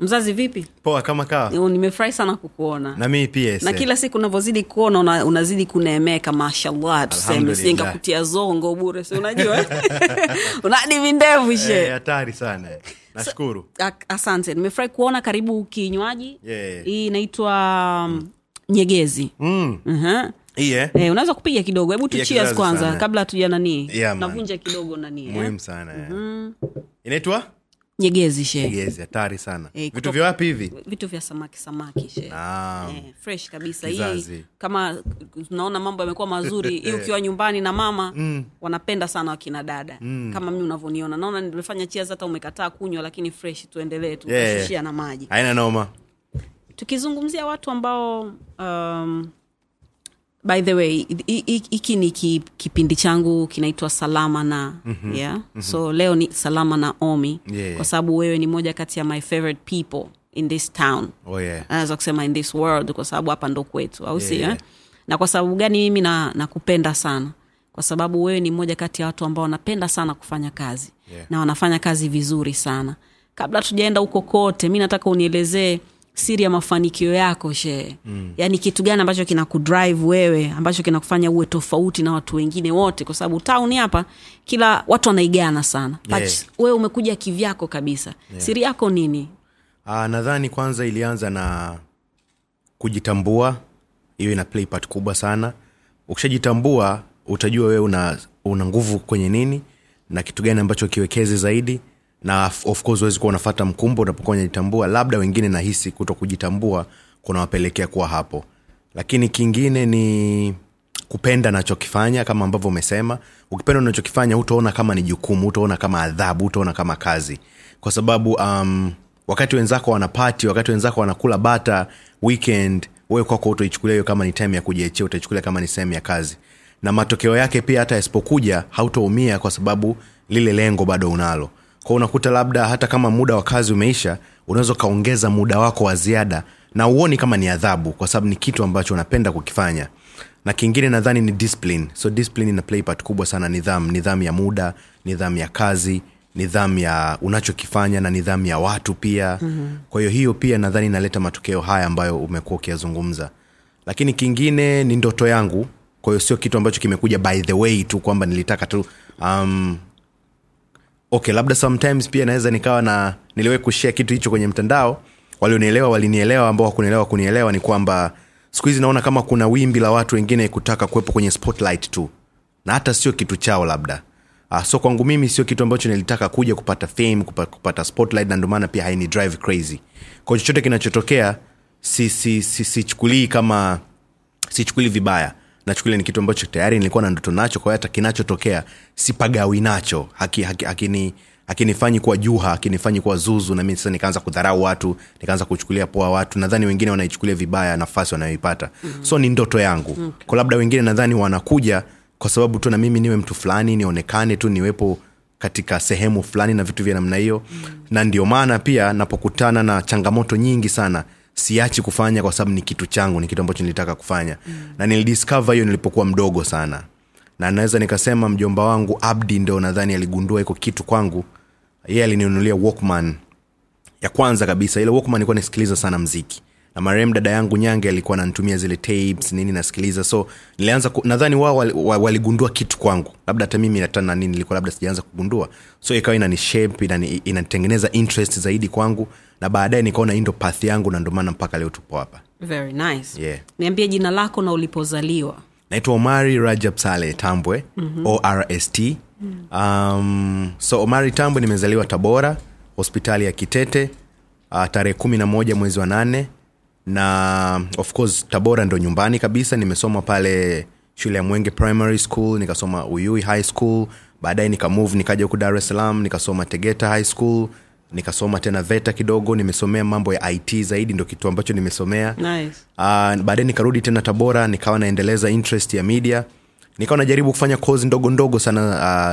mzazi vipi poa kama kawa nimefurahi sana kukuona na mii pia na kila siku unavyozidi kuona una, unazidi kuneemeka mashallah tuseme Alhamdulillah. kutia zongo bure si unajua unadi vindevu she Eh, hatari sana eh. nashukuru so, asante nimefurahi kuona karibu kinywaji Yeah. hii inaitwa mm. nyegezi mm. uh-huh. Yeah. eh? Eh, unaweza kupiga kidogo hebu tuchias kizazi kwanza sana. kabla hatuja nanii Yeah, navunja kidogo nanii eh? eh. inaitwa nyegezi she hatari sana. E, vitu vya wapi hivi? Vitu vya samaki samaki she Naam. Eh, fresh kabisa. Hii kama tunaona mambo yamekuwa mazuri hii ukiwa nyumbani na mama mm. wanapenda sana wakina dada. Mm. kama mi unavyoniona. Naona nimefanya chias hata umekataa kunywa lakini fresh tuendelee tu Yeah. na maji. Haina noma. Tukizungumzia watu ambao um, by the way hi- hi- hiki ni ki, kipindi changu kinaitwa salama na mm-hmm. yeah mm-hmm. so leo ni salama na omi Yeah. kwa sababu wewe ni moja kati ya my favorite people in this town oh, yeah. naweza kusema in this world kwa sababu hapa ndo kwetu au si Yeah. eh? na kwa sababu gani mimi na nakupenda sana kwa sababu wewe ni moja kati ya watu ambao wanapenda sana kufanya kazi Yeah. na wanafanya kazi vizuri sana kabla tujaenda huko kote mi nataka unielezee siri ya mafanikio yako shee mm. yaani kitu gani ambacho kina kudrive wewe ambacho kinakufanya uwe tofauti na watu wengine wote? Kwa sababu tauni hapa kila watu wanaigana sana. But Yeah. wewe umekuja kivyako kabisa. Yeah. siri yako nini? Ah, nadhani kwanza ilianza na kujitambua. Hiyo ina play part kubwa sana. Ukishajitambua utajua wewe una, una nguvu kwenye nini na kitu gani ambacho kiwekezi zaidi na of- course huwezi kuwa unafata mkumbo unapokuwa unajitambua. Labda wengine nahisi kuto kujitambua kunawapelekea kuwa hapo. Lakini kingine ni kupenda nachokifanya kama ambavyo umesema. Ukipenda unachokifanya hutaona kama ni jukumu hutaona kama adhabu hutaona kama kazi. Kwa sababu um, wakati wenzako wanapati wakati wenzako wanakula bata weekend wewe kwako utaichukulia hiyo kama ni time ya kujiachia utaichukulia kama ni sehemu ya kazi. Na matokeo yake pia hata yasipokuja hautaumia kwa sababu lile lengo bado unalo kwao unakuta labda hata kama muda wa kazi umeisha unaweza ukaongeza muda wako wa ziada na uoni kama ni adhabu kwa sababu ni kitu ambacho unapenda kukifanya. Na kingine nadhani ni discipline. So discipline ina play part kubwa sana nidhamu. Nidhamu ya muda nidhamu ya kazi nidhamu ya unachokifanya na nidhamu ya watu pia. Mm-hmm. kwa hiyo hiyo pia nadhani inaleta matokeo haya ambayo umekuwa ukiyazungumza. Lakini kingine ni ndoto yangu. Kwa hiyo sio kitu ambacho kimekuja by the way tu kwamba nilitaka tu um, okay labda sometimes pia naweza nikawa na niliwahi kushare kitu hicho kwenye mtandao. Walionielewa walinielewa ambao wakunielewa kunielewa ni kwamba siku hizi naona kama kuna wimbi la watu wengine kutaka kuwepo kwenye spotlight tu. Na hata sio kitu chao labda. Uh, so kwangu mimi sio kitu ambacho nilitaka kuja kupata fame kupata, kupata spotlight na ndomaana pia haini drive crazy. Kwa chochote kinachotokea sichukulii si, si, si kama sichukulii vibaya nachukulia ni kitu ambacho tayari nilikuwa na ndoto nacho kwa hiyo hata kinachotokea sipagawi nacho haki, hakini, akinifanyi kuwa juha akinifanyi kuwa zuzu nami sasa nikaanza kudharau watu nikaanza kuchukulia poa watu nadhani wengine wanaichukulia vibaya nafasi wanayoipata mm-hmm. so ni ndoto yangu okay. kwa labda wengine nadhani wanakuja kwa sababu tu na mimi niwe mtu fulani nionekane tu niwepo katika sehemu fulani na vitu vya namna hiyo mm. na ndio maana pia napokutana na changamoto nyingi sana siachi kufanya kwa sababu ni kitu changu ni kitu ambacho nilitaka kufanya. Mm. na nilidiscover hiyo nilipokuwa mdogo sana. Na naweza nikasema mjomba wangu abdi ndo nadhani aligundua iko kitu kwangu. Yeye alininunulia walkman ya kwanza kabisa. Ile walkman ilikuwa nasikiliza sana mziki. Na marehemu dada yangu nyange alikuwa ananitumia zile tapes nini nasikiliza. So nilianza nadhani wao waligundua wali kitu kwangu. Labda hata mimi hata nani nilikuwa labda sijaanza kugundua. So ikawa inani inanitengeneza interest zaidi kwangu na baadaye nikaona hii ndo path yangu na ndo maana mpaka leo tupo hapa. Very nice. Yeah. niambie jina lako na ulipozaliwa. Naitwa omari rajab sale tambwe mm-hmm. orst um, so omari tambwe nimezaliwa tabora hospitali ya kitete uh, tarehe kumi na moja mwezi wa nane. Na of course tabora ndo nyumbani kabisa. Nimesoma pale shule ya mwenge primary school nikasoma uyui high school. Baadaye nikamove nikaja huku dar es salaam nikasoma tegeta high school nikasoma tena veta kidogo nimesomea mambo ya it zaidi ndo kitu ambacho nimesomea Nice. uh, baadaye nikarudi tena tabora nikawa naendeleza interest ya media nikawa najaribu kufanya kozi ndogo ndogo sana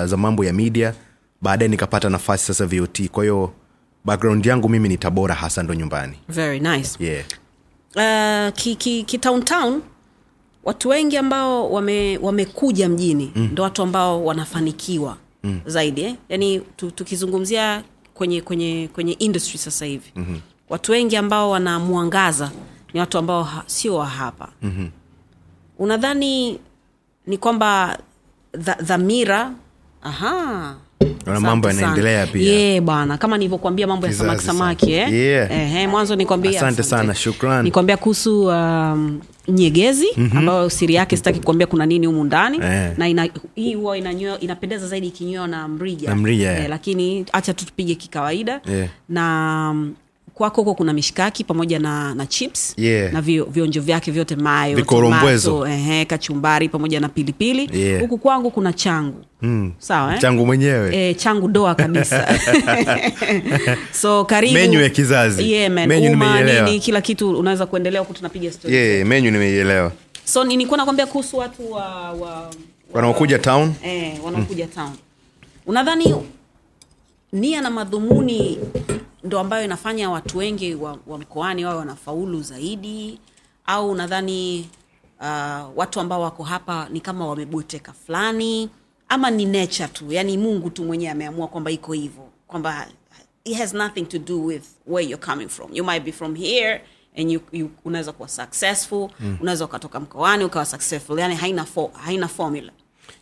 uh, za mambo ya media baadaye nikapata nafasi sasa vot kwa hiyo background yangu mimi ni tabora hasa ndo nyumbani very nice yeah. uh, ki, ki, ki town town watu wengi ambao wame, wamekuja mjini mm. ndo watu ambao wanafanikiwa mm. zaidi eh? yani tukizungumzia kwenye kwenye kwenye industry sasa hivi mm-hmm. watu wengi ambao wanamwangaza ni watu ambao ha, sio wa hapa mm-hmm. unadhani ni kwamba dha- dhamira aha Mambo yanaendelea pia. yeah, bwana kama nilivyokuambia mambo ya samaki samaki eh? Yeah. eh, mwanzo nikwambia Asante sana, shukran. nikwambia kuhusu um, nyegezi mm-hmm. ambayo siri yake sitaki kuambia kuna nini humu ndani Eh. na ina, hii huwa inapendeza zaidi ikinywewa na mrija, Na mrija, eh. lakini hacha tu tupige kikawaida Yeah. na um, kwako huko kuna mishikaki pamoja na, na chips Yeah. na vio, vionjo vyake vyote mayo Vikorombwezo. ehe, kachumbari pamoja na pilipili Yeah. kwangu kuna changu mm. sawa eh? changu mwenyewe e, changu doa kabisa so karibu ya kizazi. yeah, man. Uma, nini kila kitu unaweza kuendelea huku tunapiga story yeah, menyu nimeielewa so nilikuwa nakwambia kuhusu watu wa, wa wanaokuja town eh, wanaokuja town unadhani nia na madhumuni ndo ambayo inafanya watu wengi wa, wa mkoani wawe wanafaulu zaidi au nadhani uh, watu ambao wako hapa ni kama wamebweteka fulani ama ni nature tu yani mungu tu mwenyewe ameamua kwamba iko hivyo kwamba it has nothing to do with where you're coming from. You might be from here and you, you unaweza kuwa successful mm. unaweza ukatoka mkoani ukawa successful yani haina, fo, haina formula.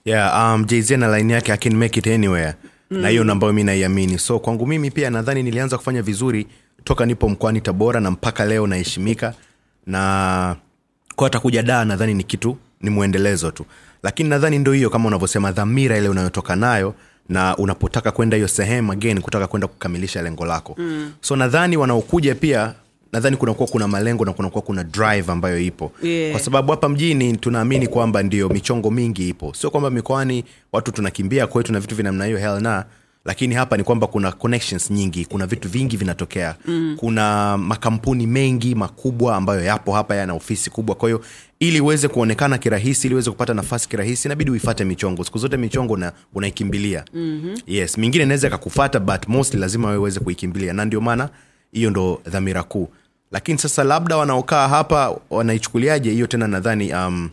Yeah, um, jz na line yake I can make it anywhere mm. na hiyo ambayo mi naiamini so kwangu mimi pia nadhani nilianza kufanya vizuri toka nipo mkoani tabora na mpaka leo naheshimika na kwa atakuja daa nadhani ni kitu ni mwendelezo tu lakini nadhani ndo hiyo kama unavyosema dhamira ile unayotoka nayo na unapotaka kwenda hiyo sehemu again kutaka kwenda kukamilisha lengo lako mm. so nadhani wanaokuja pia nadhani kunakuwa kuna malengo na kunakuwa kuna drive ambayo ipo. Yeah. kwa sababu hapa mjini tunaamini kwamba ndio michongo mingi ipo. Sio kwamba mikoani watu tunakimbia kwetu na vitu vya namna hiyo helna lakini hapa ni kwamba kuna connections nyingi kuna vitu vingi vinatokea. Mm. kuna makampuni mengi makubwa ambayo yapo hapa yana ofisi kubwa. Kwa hiyo ili uweze kuonekana kirahisi ili uweze kupata nafasi kirahisi inabidi uifate michongo. Siku zote michongo una, unaikimbilia. Mm-hmm. yes mingine inaweza ikakufata but mostly lazima wewe uweze kuikimbilia. Na ndio maana hiyo ndo dhamira kuu lakini sasa labda wanaokaa hapa wanaichukuliaje? Hiyo tena nadhani um,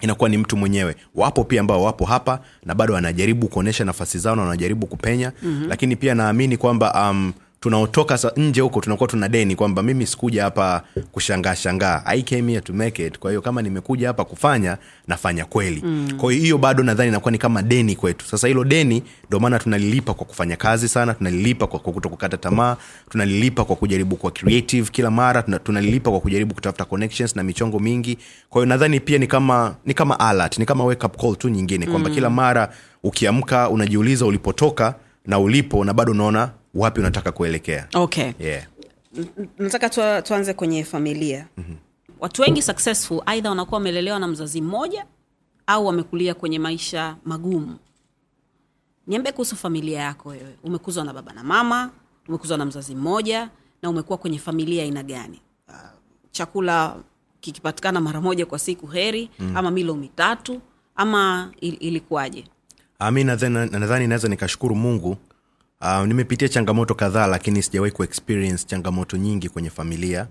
inakuwa ni mtu mwenyewe. Wapo pia ambao wapo hapa na bado wanajaribu kuonyesha nafasi zao na wanajaribu kupenya. Mm-hmm. lakini pia naamini kwamba um, tunaotoka sa- nje huko tunakuwa tuna deni kwamba mimi sikuja hapa kushangaa shangaa. I came here to make it. Kwa hiyo kama nimekuja hapa kufanya nafanya kweli. Mm. kwa hiyo hiyo bado nadhani inakuwa ni kama deni kwetu. Sasa hilo deni ndio maana tunalilipa kwa kufanya kazi sana tunalilipa kwa kuto kukata tamaa tunalilipa kwa kujaribu kwa creative kila mara tunalilipa kwa kujaribu kutafuta connections na michongo mingi. Kwa hiyo nadhani pia ni kama ni kama alert ni kama wake up call tu nyingine kwamba mm. kila mara ukiamka unajiuliza ulipotoka na ulipo na bado unaona wapi unataka kuelekea? Okay. Yeah. nataka tu, tuanze kwenye familia. Mm-hmm. watu wengi successful aidha wanakuwa wamelelewa na mzazi mmoja au wamekulia kwenye maisha magumu. Niambie kuhusu familia yako wewe. Umekuzwa na baba na mama umekuzwa na mzazi mmoja na umekuwa kwenye familia aina gani? Uh, chakula kikipatikana mara moja kwa siku heri mm. ama milo mitatu ama il, ilikuwaje? Ah, mi nadhani naweza nikashukuru mungu uh, nimepitia changamoto kadhaa lakini sijawahi kuexperience changamoto nyingi kwenye familia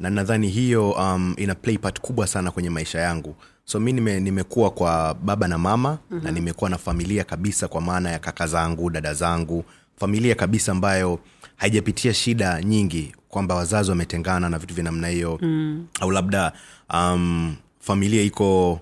na nadhani hiyo um, ina play part kubwa sana kwenye maisha yangu so mi nime, nimekuwa kwa baba na mama mm-hmm. na nimekuwa na familia kabisa kwa maana ya kaka zangu dada zangu familia kabisa ambayo haijapitia shida nyingi kwamba wazazi wametengana na vitu vya namna hiyo mm. au labda um, familia iko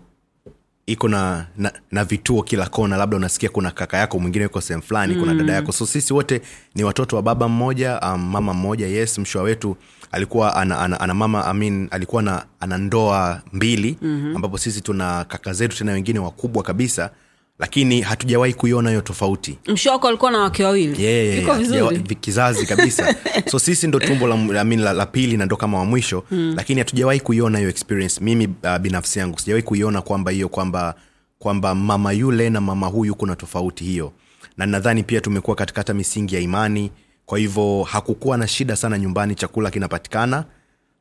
iko na, na na vituo kila kona labda unasikia kuna kaka yako mwingine yuko sehemu fulani mm. kuna dada yako so sisi wote ni watoto wa baba mmoja um, mama mmoja yes mshwa wetu alikuwa ana, ana, ana mama I mean, alikuwa na ana ndoa mbili mm-hmm. ambapo sisi tuna kaka zetu tena wengine wakubwa kabisa lakini hatujawahi kuiona hiyo tofauti. Mshoko alikuwa na wake wawili. Yeah, yeah, yeah. kizazi kabisa. So sisi ndo tumbo la, la, la, la pili na ndo kama wa mwisho. Mm. lakini hatujawahi kuiona hiyo experience. Mimi uh, binafsi yangu sijawahi kuiona kwamba hiyo kwamba kwamba mama yule na mama huyu kuna tofauti hiyo. Na nadhani pia tumekuwa katika hata misingi ya imani. Kwa hivyo hakukuwa na shida sana nyumbani chakula kinapatikana.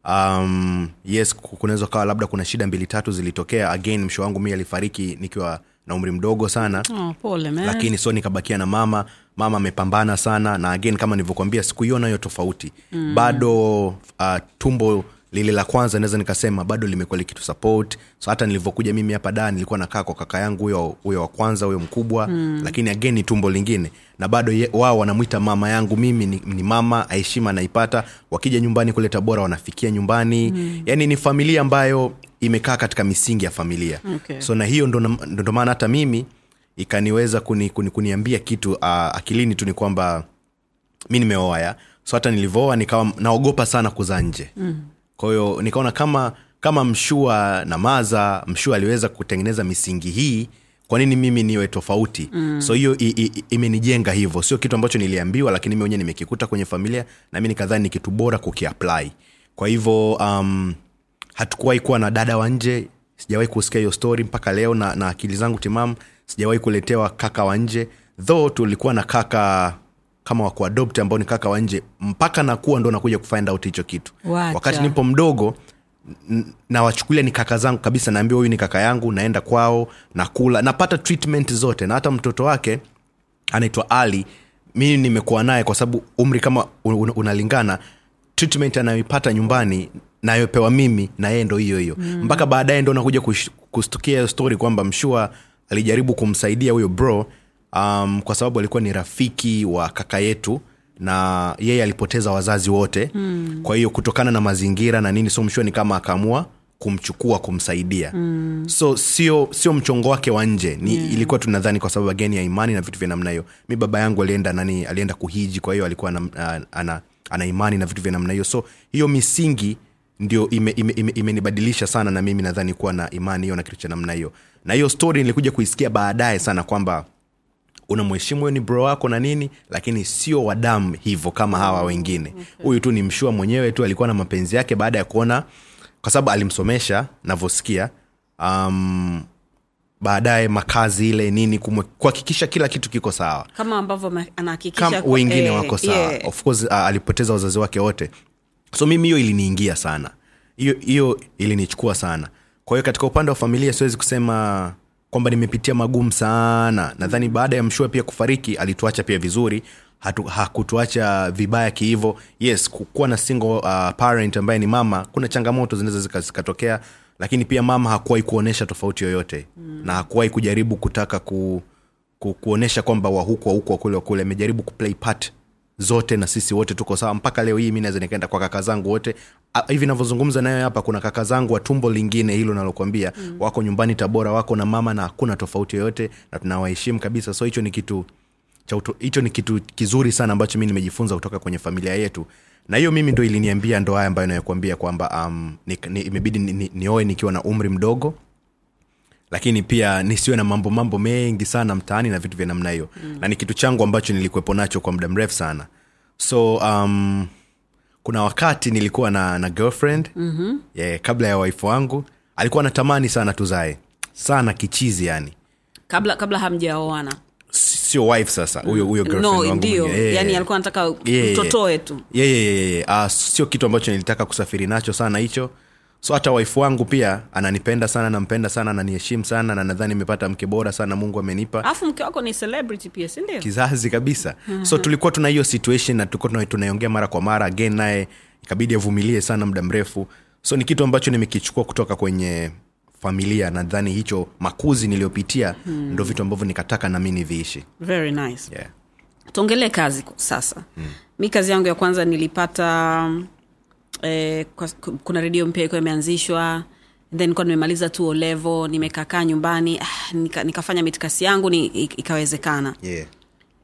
Um, yes kunaweza kawa labda kuna shida mbili tatu zilitokea. Again msho wangu mi alifariki nikiwa na umri mdogo sana oh, pole man. lakini so nikabakia na mama mama amepambana sana na again kama nilivyokwambia sikuiona hiyo tofauti mm. bado uh, tumbo lile la kwanza naweza nikasema bado limekuwa likitu support so hata nilivyokuja mimi hapa da nilikuwa nakaa kwa kaka yangu huyo huyo wa kwanza huyo mkubwa mm. lakini ageni tumbo lingine na bado wao wanamwita mama yangu mimi ni, ni mama heshima anaipata wakija nyumbani kule tabora wanafikia nyumbani mm. yani ni familia ambayo imekaa katika misingi ya familia Okay. so na hiyo ndo ndo- ndo maana hata mimi ikaniweza kuni, kuni, kuniambia kitu uh, akilini tu ni kwamba mi nimeoa ya so hata nilivyooa nikawa naogopa sana kuzaa nje mm. Kwa hiyo nikaona kama kama mshua na maza mshua aliweza kutengeneza misingi hii kwa nini mimi niwe tofauti? Mm. so hiyo imenijenga hivyo. Sio kitu ambacho niliambiwa lakini mi wenyewe nimekikuta kwenye familia na mi nikadhani ni kitu bora kukiapply. Kwa hivyo um, hatukuwahi kuwa na dada wa nje sijawahi kusikia hiyo story mpaka leo na, na akili zangu timam sijawahi kuletewa kaka wa nje. Though tulikuwa na kaka kama wakuadopt ambao ni kaka wa nje mpaka nakuwa ndo nakuja kufind out hicho kitu Wacha. wakati nipo mdogo nawachukulia ni kaka zangu kabisa naambia huyu ni kaka yangu naenda kwao nakula napata treatment zote na hata mtoto wake anaitwa ali mimi nimekuwa naye kwa sababu umri kama un- un- unalingana treatment anayoipata nyumbani nayopewa mimi na yeye ndo hiyo hiyo mm. mpaka baadaye ndo nakuja kush- kustukia hiyo story kwamba mshua alijaribu kumsaidia huyo bro um, kwa sababu alikuwa ni rafiki wa kaka yetu na yeye alipoteza wazazi wote mm. kwa hiyo kutokana na mazingira na nini so mshua ni kama akaamua kumchukua kumsaidia mm. so sio sio mchongo wake wa nje ni yeah. ilikuwa tunadhani kwa sababu ageni ya imani na vitu vya namna hiyo mi baba yangu alienda nani alienda kuhiji kwa hiyo alikuwa ana, ana, ana, ana imani na vitu vya namna hiyo so hiyo misingi ndio imenibadilisha ime, ime, ime sana na mimi nadhani kuwa na imani hiyo na kitu cha namna hiyo na hiyo stori nilikuja kuisikia baadaye sana kwamba unamheshimu huyo ni bro wako na nini lakini sio wadamu hivyo kama hawa wengine. Huyu tu ni mshua mwenyewe tu alikuwa na mapenzi yake baada ya kuona kwa sababu alimsomesha navyosikia um, baadaye makazi ile nini kuhakikisha kila kitu kiko sawa. Kama ambavyo anahakikisha wengine eh, wako sawa. yeah. of course uh, alipoteza wazazi wake wote. So mimi hiyo iliniingia sana. Hiyo hiyo ilinichukua sana. Kwa hiyo katika upande wa familia siwezi kusema kwamba nimepitia magumu sana. Nadhani baada ya mshua pia kufariki alituacha pia vizuri. Hatu, hakutuacha vibaya kihivo yes kuwa na single uh, parent ambaye ni mama kuna changamoto zinaweza zikatokea lakini pia mama hakuwahi kuonyesha tofauti yoyote. Mm. na hakuwahi kujaribu kutaka ku, ku, kuonyesha kwamba wahuku wahuku wakule huku wa kule wa kule. Amejaribu kuplay part zote na sisi wote tuko sawa. Mpaka leo hii mi naweza nikaenda kwa kaka zangu wote. Hivi navyozungumza nayo hapa kuna kaka zangu wa tumbo lingine hilo nalokwambia mm. wako nyumbani tabora wako na mama na hakuna tofauti yoyote na tunawaheshimu kabisa. So hicho ni kitu hicho ni kitu kizuri sana ambacho mi nimejifunza kutoka kwenye familia yetu. Na hiyo mimi ndo iliniambia ndo haya ambayo nayokuambia kwamba um, ni, ni, imebidi nioe ni, nioe nikiwa na umri mdogo lakini pia nisiwe na mambo mambo mengi sana mtaani na vitu vya namna hiyo. Mm. na ni kitu changu ambacho nilikuwepo nacho kwa muda mrefu sana. So um, kuna wakati nilikuwa na, na girlfriend. Mm-hmm. yeah, kabla ya waifu wangu. Alikuwa anatamani sana tuzae. Sana kichizi yani. Kabla kabla hamjaoana? Sio wife sasa huyo huyo no ndio. Yeah, yani yeah. alikuwa anataka Yeah, yeah, mtotoe tu. Yeah, yeah, yeah, yeah. Uh, sio kitu ambacho nilitaka kusafiri nacho sana hicho so hata waifu wangu pia ananipenda sana nampenda sana ananiheshimu sana na nadhani imepata mke bora sana mungu amenipa alafu mke wako ni celebrity pia sindio kizazi kabisa mm-hmm. so tulikuwa tuna hiyo situation na tulikuwa tunaiongea mara kwa mara again naye ikabidi avumilie sana muda mrefu so ni kitu ambacho nimekichukua kutoka kwenye familia nadhani hicho makuzi niliyopitia hmm. ndo vitu ambavyo nikataka nami niviishi very nice yeah. tuongelee kazi sasa hmm. mi kazi yangu ya kwanza nilipata eh, kwa, kuna redio mpya ilikuwa imeanzishwa then nilikuwa nimemaliza tu olevo nimekakaa nyumbani ah, nika, nikafanya mitikasi yangu ni, ikawezekana Yeah.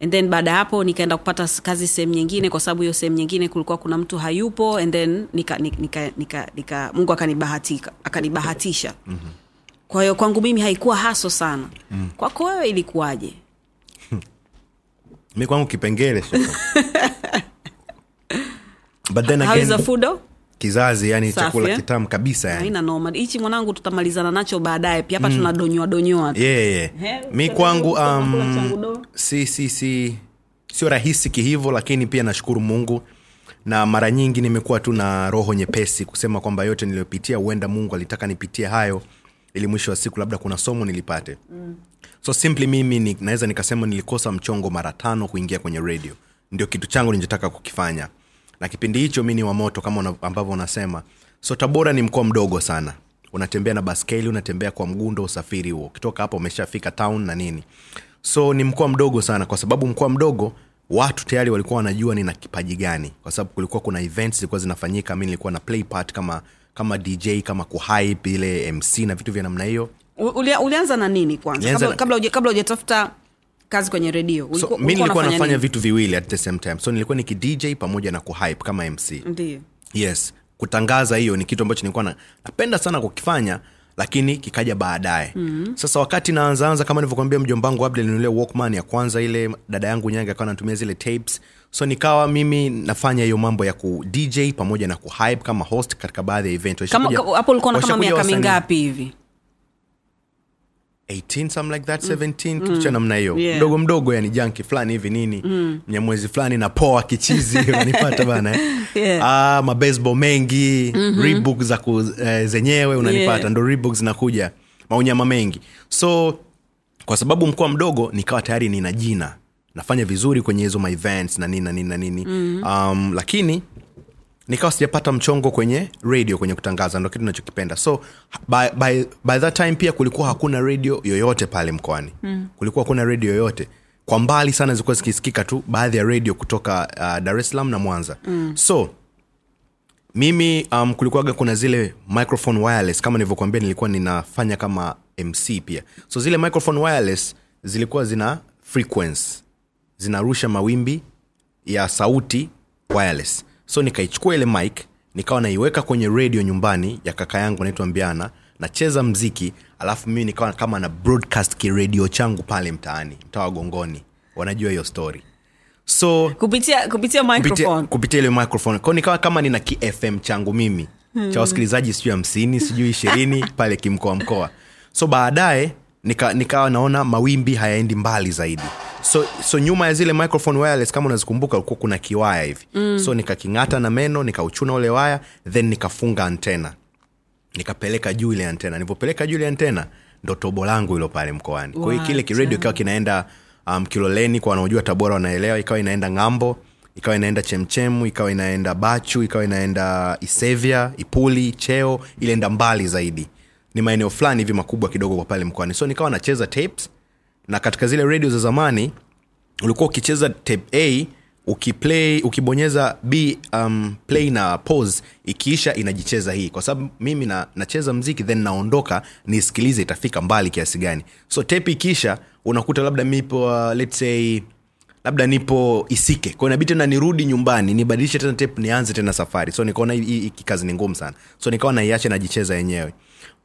and then baada ya hapo nikaenda kupata kazi sehemu nyingine kwa sababu hiyo sehemu nyingine kulikuwa kuna mtu hayupo and then nika, nika, nika, nika, mungu akanibahatika akanibahatisha mm-hmm. kwa hiyo kwangu mimi haikuwa haso sana mm. kwako wewe ilikuwaje mi kwangu kipengele but then How is the food though? Kizazi yani Safi, chakula eh? kitamu kabisa yani. Haina noma. Hichi mwanangu tutamalizana nacho baadaye. Pia hapa tunadonyoa donyoa tu. yeah, yeah. Mi kwangu um, si si si sio rahisi kihivyo lakini pia nashukuru mungu. Na mara nyingi nimekuwa tu na roho nyepesi kusema kwamba yote niliyopitia huenda mungu alitaka nipitie hayo ili mwisho wa siku labda kuna somo nilipate. Mm. so simply mimi ni, naweza nikasema nilikosa mchongo mara tano kuingia kwenye radio. Ndio kitu changu nilichotaka kukifanya na kipindi hicho mi ni wa moto kama una, ambavyo unasema. So tabora ni mkoa mdogo sana. Unatembea na baskeli unatembea kwa mgundo usafiri huo. Ukitoka hapo umeshafika town na nini. So ni mkoa mdogo sana kwa sababu mkoa mdogo watu tayari walikuwa wanajua nina kipaji gani. Kwa sababu kulikuwa kuna events zilikuwa zinafanyika mi nilikuwa na play part kama kama dj kama kuhype ile mc na vitu vya namna hiyo. Ulianza na nini kwanza? Nilianza kabla, kabla, kabla ujatafuta kazi kwenye redio. So mi nilikuwa nafanya nini? vitu viwili at the same time. So nilikuwa niki dj pamoja na kuhype kama mc ndio. Yes. Kutangaza hiyo ni kitu ambacho nilikuwa na, napenda sana kukifanya lakini kikaja baadaye. Mm-hmm. sasa wakati naanzaanza kama nilivyokwambia mjombangu abda alinunulia walkman ya kwanza ile dada yangu nyange akawa natumia zile tapes. So nikawa mimi nafanya hiyo mambo ya ku dj pamoja na kuhype kama host katika baadhi ya event. Hapo ulikuwa na kama miaka mingapi hivi 18 something like that 17 kitu cha namna hiyo Yeah. mdogo mdogo yani janki fulani hivi nini mm. mnyamwezi fulani na poa kichizi unanipata bana eh? Yeah. ah, mabaseball mengi mm-hmm. rebook za ku, eh, zenyewe unanipata Yeah. ndo rebook zinakuja maunyama mengi so kwa sababu mkoa mdogo nikawa tayari nina jina nafanya vizuri kwenye hizo maevents na nini na nini na nini mm-hmm. um, lakini nikawa sijapata mchongo kwenye radio kwenye kutangaza ndo kitu nachokipenda so by, by, by that time pia kulikuwa hakuna radio yoyote pale mkoani. Mm. kulikuwa hakuna radio yoyote. Kwa mbali sana zilikuwa zikisikika tu baadhi ya radio kutoka uh, dar es salaam na mwanza. Mm. so mimi um, kulikuwaga kuna zile microphone wireless. Kama nilivyokuambia nilikuwa ninafanya kama mc pia. So zile microphone wireless zilikuwa zina frequency. Zinarusha mawimbi ya sauti wireless so nikaichukua ile mic nikawa naiweka kwenye redio nyumbani ya kaka yangu anaitwa mbiana nacheza mziki alafu mimi nikawa kama na broadcast kiredio changu pale mtaani mtaa wa gongoni. Wanajua hiyo story. So kupitia kupitia kupitia, microphone. kupitia ile microphone. Kwao nikawa kama nina kifm changu mimi. Hmm. cha wasikilizaji sijui hamsini sijui ishirini pale kimkoa mkoa. So baadaye nika, naona mawimbi hayaendi mbali zaidi. So, so nyuma ya zile microphone wireless kama unazikumbuka ulikuwa kuna kiwaya hivi. Mm. so nikaking'ata na meno nikauchuna ule waya then nikafunga antena nikapeleka juu ile antena nilivyopeleka juu ile antena ndo tobo langu ilo pale mkoani. Kwa hiyo kile Wacha. kiredio ikawa kinaenda um, kiloleni kwa wanaojua tabora wanaelewa ikawa inaenda ng'ambo ikawa inaenda chemchemu ikawa inaenda bachu ikawa inaenda isevya ipuli cheo ilienda mbali zaidi ni maeneo fulani hivi makubwa kidogo kwa pale mkoani. So nikawa nacheza tapes na katika zile radio za zamani ulikuwa ukicheza tape a ukiplay ukibonyeza b um, play na pause ikiisha inajicheza hii. Kwa sababu mimi na, nacheza mziki then naondoka nisikilize itafika mbali kiasi gani. So tape ikiisha unakuta labda mipo uh, let's say labda nipo isike. Kwao inabidi tena nirudi nyumbani nibadilishe tena tape nianze tena safari. So nikaona hii kazi ni ngumu sana. So nikawa naiacha najicheza yenyewe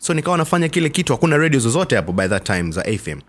so nikawa nafanya kile kitu. Hakuna radio zozote hapo by that time za afm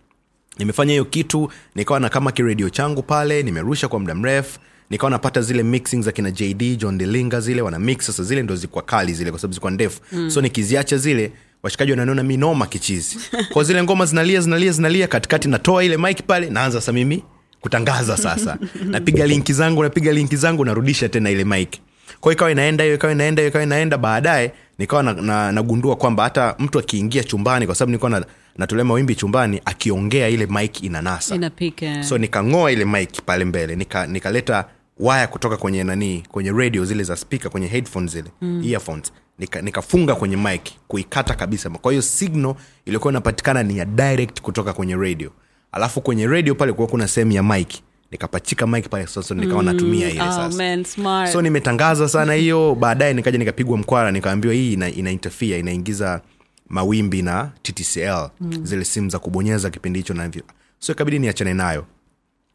nimefanya hiyo kitu nikawa na kama kiredio changu pale nimerusha kwa muda mrefu nikawa napata zile mixing za kina jd john delinga zile wana mix. Sasa zile ndo zikwa kali zile kwa sababu zikwa ndefu. Mm. so nikiziacha zile washikaji wananiona mi noma kichizi. Kwa zile ngoma zinalia zinalia zinalia katikati natoa ile mike pale naanza sasa mimi kutangaza sasa. Napiga linki zangu napiga linki zangu narudisha tena ile mike kwao ikawa inaenda hiyo ikawa inaenda hiyo ikawa inaenda baadaye nikawa na, na, nagundua kwamba hata mtu akiingia chumbani kwa sababu nilikuwa na, natolea mawimbi chumbani akiongea ile mik inanasa. Inapika. So nikang'oa ile mik pale mbele nika- nikaleta waya kutoka kwenye nanii kwenye radio zile za speaker kwenye headphones zile mm. earphones. Nika- nikafunga kwenye mic kuikata kabisa. Kwa hiyo signal iliyokuwa inapatikana ni ya direct kutoka kwenye radio. Alafu kwenye radio pale kuwa kuna sehemu ya mic nikapachika mic pale sasa nikawa natumia ile oh, man, smart. so nimetangaza sana hiyo. Baadaye nikaja nikapigwa mkwara nikaambiwa hii ina, ina interfere inaingiza mawimbi na ttcl mm. zile simu za kubonyeza kipindi hicho navyo so ikabidi niachane nayo.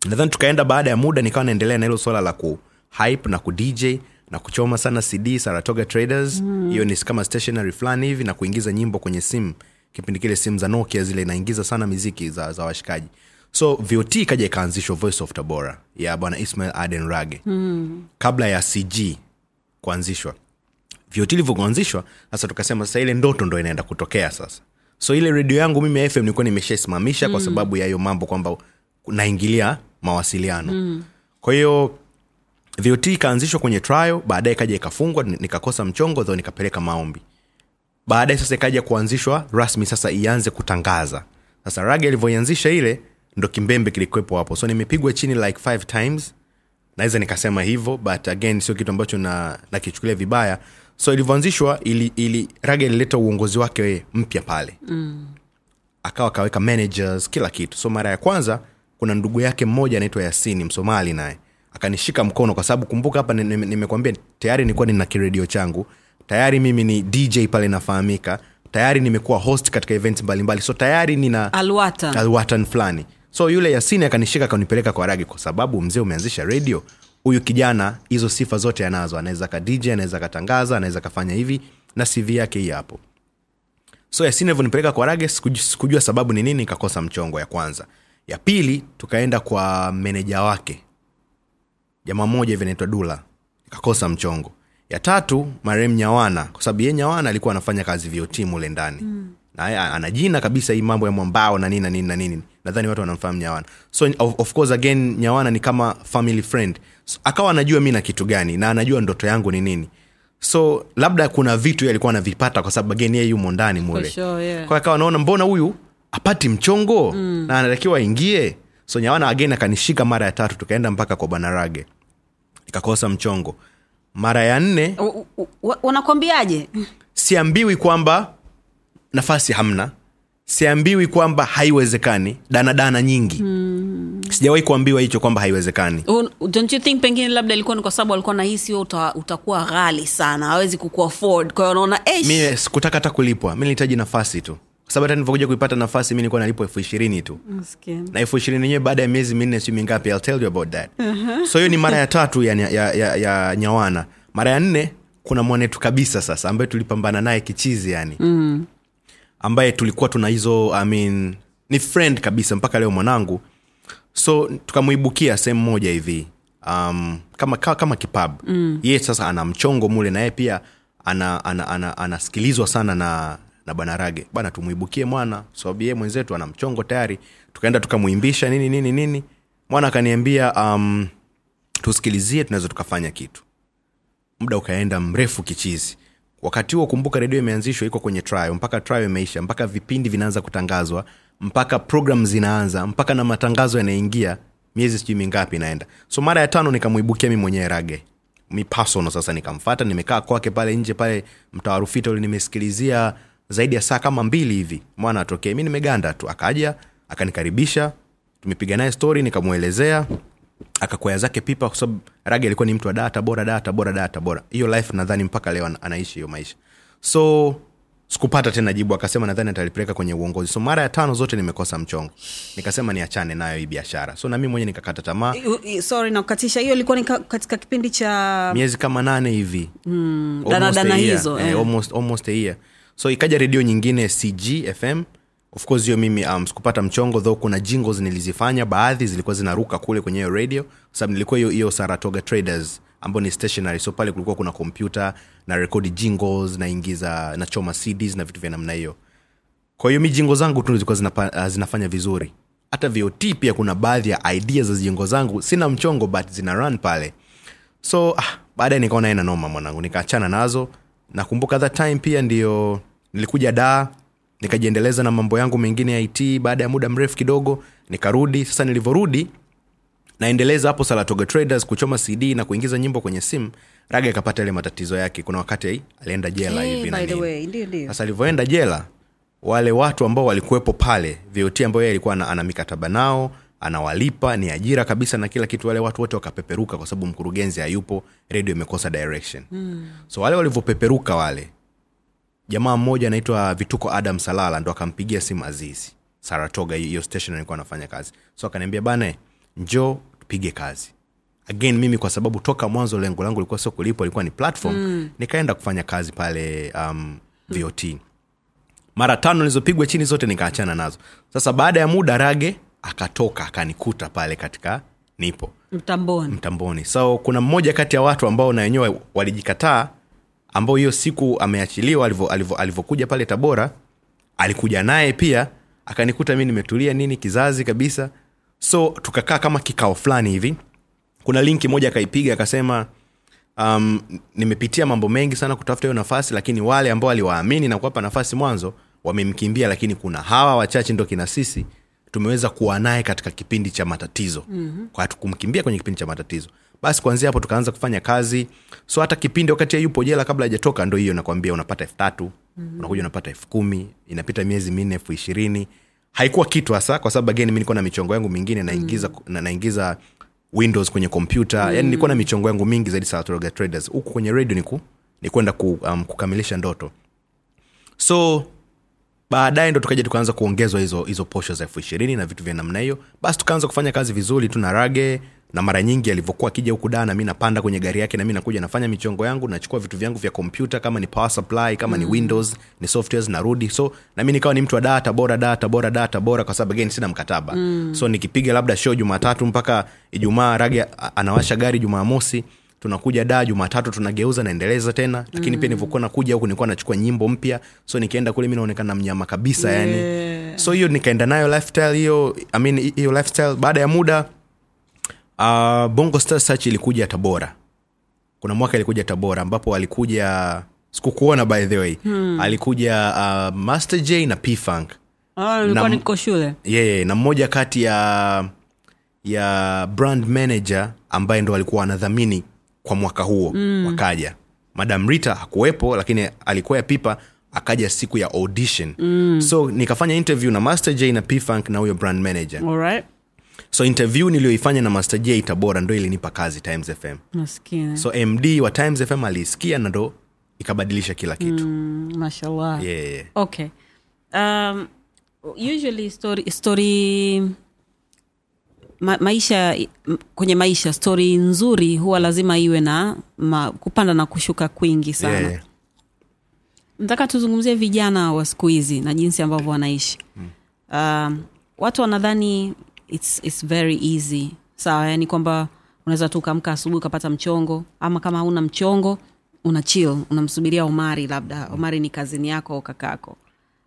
Nadhani tukaenda baada ya muda nikawa naendelea na hilo swala la ku hype na ku dj na kuchoma sana cd saratoga traders. Hiyo mm. ni kama stationary fulani hivi na kuingiza nyimbo kwenye simu. Kipindi kile simu za nokia zile inaingiza sana miziki za, za washikaji so vot ikaja ikaanzishwa voice of tabora ya bwana ismail aden rage mm. kabla ya cg kuanzishwa vot ilivyokuanzishwa sasa tukasema sasa ile ndoto ndo inaenda kutokea sasa so ile redio yangu mimi fm nilikuwa nimeshaisimamisha mm. kwa sababu ya hiyo mambo kwamba naingilia mawasiliano mm. kwa hiyo vot ikaanzishwa kwenye trial baadaye ikaja ikafungwa nikakosa mchongo tho nikapeleka maombi baadaye sasa ikaja kuanzishwa rasmi sasa ianze kutangaza sasa rage alivyoianzisha ile ndo kimbembe kilikwepo hapo. So nimepigwa chini like five times. Naweza nikasema hivyo but again sio kitu ambacho na nakichukulia vibaya. So ilivyoanzishwa ili, ili raga ilileta uongozi wake mpya pale. Mm. akawa akaweka managers kila kitu. So mara ya kwanza kuna ndugu yake mmoja anaitwa yasini msomali naye. Akanishika mkono kwa sababu kumbuka hapa ni- ni- nimekwambia tayari nilikuwa nina kiredio changu. Tayari mimi ni dj pale nafahamika. Tayari nimekuwa host katika events mbalimbali. So tayari nina alwatan alwatan fulani so yule yasini akanishika akanipeleka kwa ragi kwa sababu mzee umeanzisha redio huyu kijana hizo sifa zote anazo. Anaweza ka dj anaweza katangaza anaweza kafanya hivi na cv yake hii hapo. So yasini alivyonipeleka kwa rage sikujua, sikujua sababu ni nini nikakosa mchongo ya kwanza. Ya pili tukaenda kwa meneja wake. Jamaa mmoja hivi anaitwa dula. Nikakosa mchongo. Ya tatu marem nyawana. Kwa sababu ye nyawana alikuwa anafanya kazi vot mule ndani. Mm. na ana jina kabisa hii mambo ya mwambao na nini na nini na nini nadhani watu wanamfahamu nyawana. So of, of course again nyawana ni kama family friend. So, akawa anajua mi na kitu gani na anajua ndoto yangu ni nini. So labda kuna vitu alikuwa anavipata kwa sababu again yeye yumo ndani mule. Sure, yeah. kwa akawa naona mbona huyu apati mchongo mm. na anatakiwa aingie? So nyawana again akanishika mara ya tatu tukaenda mpaka kwa bwana rage. Ikakosa mchongo. Mara ya nne wanakwambiaje? siambiwi kwamba nafasi hamna siambiwi kwamba haiwezekani danadana nyingi. Mm. sijawahi kuambiwa hicho kwamba haiwezekani. Don't you think pengine labda ilikuwa ni kwa sababu alikuwa nahisi huo uta, utakuwa ghali sana hawezi kukuafford kwa hiyo mi sikutaka hata kulipwa. Mi nilihitaji nafasi tu. Kwa sababu hata nilivyokuja kuipata nafasi mi nilikuwa nalipwa elfu ishirini tu. Maskini." na elfu ishirini yenyewe baada ya miezi minne siu mingapi I'll tell you about that. Uh-huh. so hiyo ni mara ya tatu ya, ya, ya, ya nyawana. Mara ya nne kuna mwanetu kabisa sasa ambaye tulipambana naye kichizi yani. Mm. Ambaye tulikuwa tuna hizo I mean, ni friend kabisa mpaka leo mwanangu. So tukamwibukia sehemu moja hivi um, kama, kama, kama kipab mm. ye sasa ana mchongo mule naye pia anasikilizwa ana, ana, ana, ana sana na na bwana rage. Bana tumwibukie mwana sababu ye mwenzetu ana mchongo tayari. Tukaenda tukamwimbisha nini nini nini. Mwana akaniambia um, tusikilizie tunaweza tukafanya kitu. Muda ukaenda mrefu kichizi wakati huo kumbuka redio imeanzishwa iko kwenye trial mpaka trial imeisha mpaka vipindi vinaanza kutangazwa mpaka program zinaanza mpaka na matangazo yanaingia miezi sijui mingapi inaenda. So mara ya tano nikamwibukia mi mwenyewe rage. Mi personal sasa nikamfata nimekaa kwake pale nje pale mtawarufita ule nimesikilizia zaidi ya saa kama mbili hivi. Mwana atokee. Mi nimeganda tu akaja akanikaribisha tumepiga naye stori nikamwelezea akakwea zake pipa kwa sababu rage alikuwa ni mtu wa data bora data bora data bora. Hiyo life nadhani mpaka leo anaishi hiyo maisha. So sikupata tena jibu akasema nadhani atalipeleka kwenye uongozi. So mara ya tano zote nimekosa mchongo. Nikasema niachane nayo hii biashara. So nami mwenye nikakata tamaa. Sorry nakukatisha. Hiyo ilikuwa ni katika kipindi cha miezi kama nane hivi. Mm, danadana hizo Eh, eh. almost, almost a year. So ikaja redio nyingine cg fm of course hiyo mimi um, sikupata mchongo though kuna jingles nilizifanya baadhi zilikuwa zinaruka kule kwenye hiyo radio sababu nilikuwa hiyo hiyo saratoga traders ambao ni stationary. So pale kulikuwa kuna kompyuta na rekodi jingles naingiza nachoma cds na vitu vya namna hiyo. Kwa hiyo mi jingo zangu tu zilikuwa zinapa, uh, zinafanya vizuri. Hata vot pia kuna baadhi ya idea za jingo zangu sina mchongo but zina run pale. So ah, baadaye nikaona ena noma mwanangu nikaachana nazo. Nakumbuka that time pia ndio nilikuja daa nikajiendeleza na mambo yangu mengine ya it baada ya muda mrefu kidogo nikarudi. Sasa nilivyorudi naendeleza hapo salatoga traders kuchoma cd na kuingiza nyimbo kwenye simu. Raga akapata yale matatizo yake. Kuna wakati alienda jela Eh, hivi na nini. sasa alivyoenda jela wale watu ambao walikuwepo pale vot ambao yeye alikuwa ana, ana mikataba nao anawalipa ni ajira kabisa na kila kitu. Wale watu wote wakapeperuka kwa sababu mkurugenzi hayupo redio imekosa direction. Mm. so wale walivyopeperuka wale jamaa mmoja anaitwa vituko adam salala ndo akampigia simu azizi. Saratoga hiyo station alikuwa anafanya kazi. So akaniambia bana njo tupige kazi. Again mimi kwa sababu toka mwanzo lengo langu likuwa sio kulipo ilikuwa ni platform. Mm. nikaenda kufanya kazi pale um, vot mara tano nilizopigwa chini zote nikaachana nazo. Sasa baada ya muda rage akatoka akanikuta pale katika nipo. Mtamboni. Mtamboni. So kuna mmoja kati ya watu ambao na wenyewe walijikataa ambao hiyo siku ameachiliwa alivyo- alivyo- alivyokuja pale tabora alikuja naye pia akanikuta mi nimetulia nini kizazi kabisa. So tukakaa kama kikao fulani hivi. Kuna linki moja akaipiga akasema um, nimepitia mambo mengi sana kutafuta hiyo nafasi lakini wale ambao aliwaamini na kuwapa nafasi mwanzo wamemkimbia lakini kuna hawa wachache ndo kina sisi tumeweza kuwa naye katika kipindi cha matatizo. Mm-hmm. kumkimbia kwenye kipindi cha matatizo basi kuanzia hapo tukaanza kufanya kazi so hata kipindi wakati yupo jela kabla hajatoka ndo hiyo nakwambia unapata elfu tatu mm-hmm. unakuja unapata elfu kumi inapita miezi minne elfu ishirini haikuwa kitu hasa kwa sababu ageni mi nilikuwa na michongo yangu mingine naingiza, mm. na, naingiza windows kwenye kompyuta mm. yani nilikuwa na michongo yangu mingi zaidi Saratoga traders huku kwenye radio niku ni kwenda ku, um, kukamilisha ndoto so baadaye ndo tukaja tukaanza kuongezwa hizo hizo posho za elfu ishirini na vitu vya namna hiyo basi tukaanza kufanya kazi vizuri tu na rage na mara nyingi alivyokuwa akija huku daa nami napanda kwenye gari yake nami nakuja nafanya michongo yangu nachukua vitu vyangu vya kompyuta kama ni power supply kama mm. ni windows ni softwares narudi so nami nikawa ni mtu wa daa tabora daa tabora daa tabora kwa sababu again sina mkataba mm. so nikipiga labda show jumatatu mpaka ijumaa rage anawasha gari jumamosi tunakuja daa jumatatu tunageuza naendeleza tena lakini mm. pia nilivyokuwa nakuja huku nilikuwa nachukua nyimbo mpya so nikienda kule mi naonekana mnyama kabisa yeah. yani so hiyo nikaenda nayo lifestyle hiyo I mean, hiyo lifestyle baada ya muda uh, bongo star search ilikuja tabora kuna mwaka ilikuja tabora ambapo alikuja sikukuona by the way hmm. alikuja uh, master j na p funk Ah, Na- niko shule yeye na mmoja kati ya ya brand manager ambaye ndo alikuwa anadhamini kwa mwaka huo mm. wakaja madam rita hakuwepo lakini alikuwa ya pipa akaja siku ya audition mm. so nikafanya interview na master j na pfunk na huyo brand manager Alright. So interview niliyoifanya na master j tabora ndo ilinipa kazi times fm Maskini. so md wa times fm aliisikia na ndo ikabadilisha kila kitu. Mm, mashallah. Yeah, yeah. okay. Um, usually story, story ma, maisha kwenye maisha stori nzuri huwa lazima iwe na ma, kupanda na kushuka kwingi sana. Yeah, yeah. nataka tuzungumzie vijana wa siku hizi na jinsi ambavyo wanaishi. Um, watu wanadhani it's, it's very easy. Sawa yani kwamba unaweza tu ukaamka asubuhi ukapata mchongo ama kama hauna mchongo una chill unamsubiria omari labda. Omari ni kazini yako au kakako.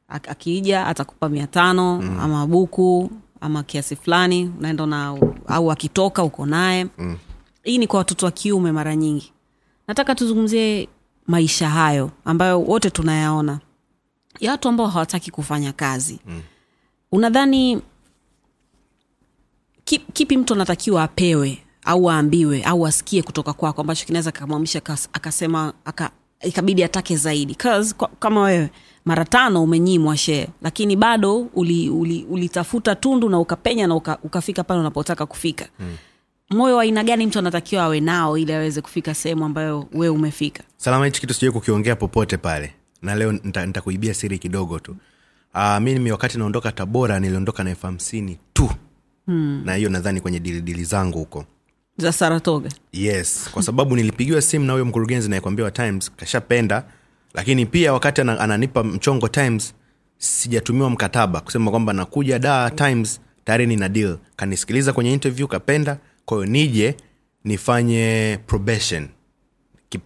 Akija atakupa mia tano mm. ama buku ama kiasi fulani unaenda na au akitoka uko naye. Mm. hii ni kwa watoto wa kiume mara nyingi. Nataka tuzungumzie maisha hayo ambayo wote tunayaona. Ya watu ambao hawataki kufanya kazi. Mm. unadhani kipi mtu anatakiwa apewe au aambiwe au asikie kutoka kwako ambacho kinaweza kamwamisha akas- akasema aka, ikabidi atake zaidi? 'Cause kwa- kama wewe mara tano umenyimwa shee lakini bado ulitafuta uli, uli tundu na ukapenya na uka, ukafika pale unapotaka kufika. Mm. moyo wa aina gani mtu anatakiwa awe nao ili aweze kufika sehemu ambayo wewe umefika? Salama hichi kitu sijai kukiongea popote pale na leo nita- siri kidogo tu. Uh, mimi wakati naondoka tabora niliondoka na elfu hamsini tu hmm. na hiyo nadhani kwenye dilidili zangu huko za saratoga yes kwa sababu nilipigiwa simu na huyo mkurugenzi nayekuambia wa times kashapenda lakini pia wakati ananipa mchongo times sijatumiwa mkataba kusema kwamba nakuja da times tayari nina deal kanisikiliza kwenye interview kapenda kwayo nije nifanye probation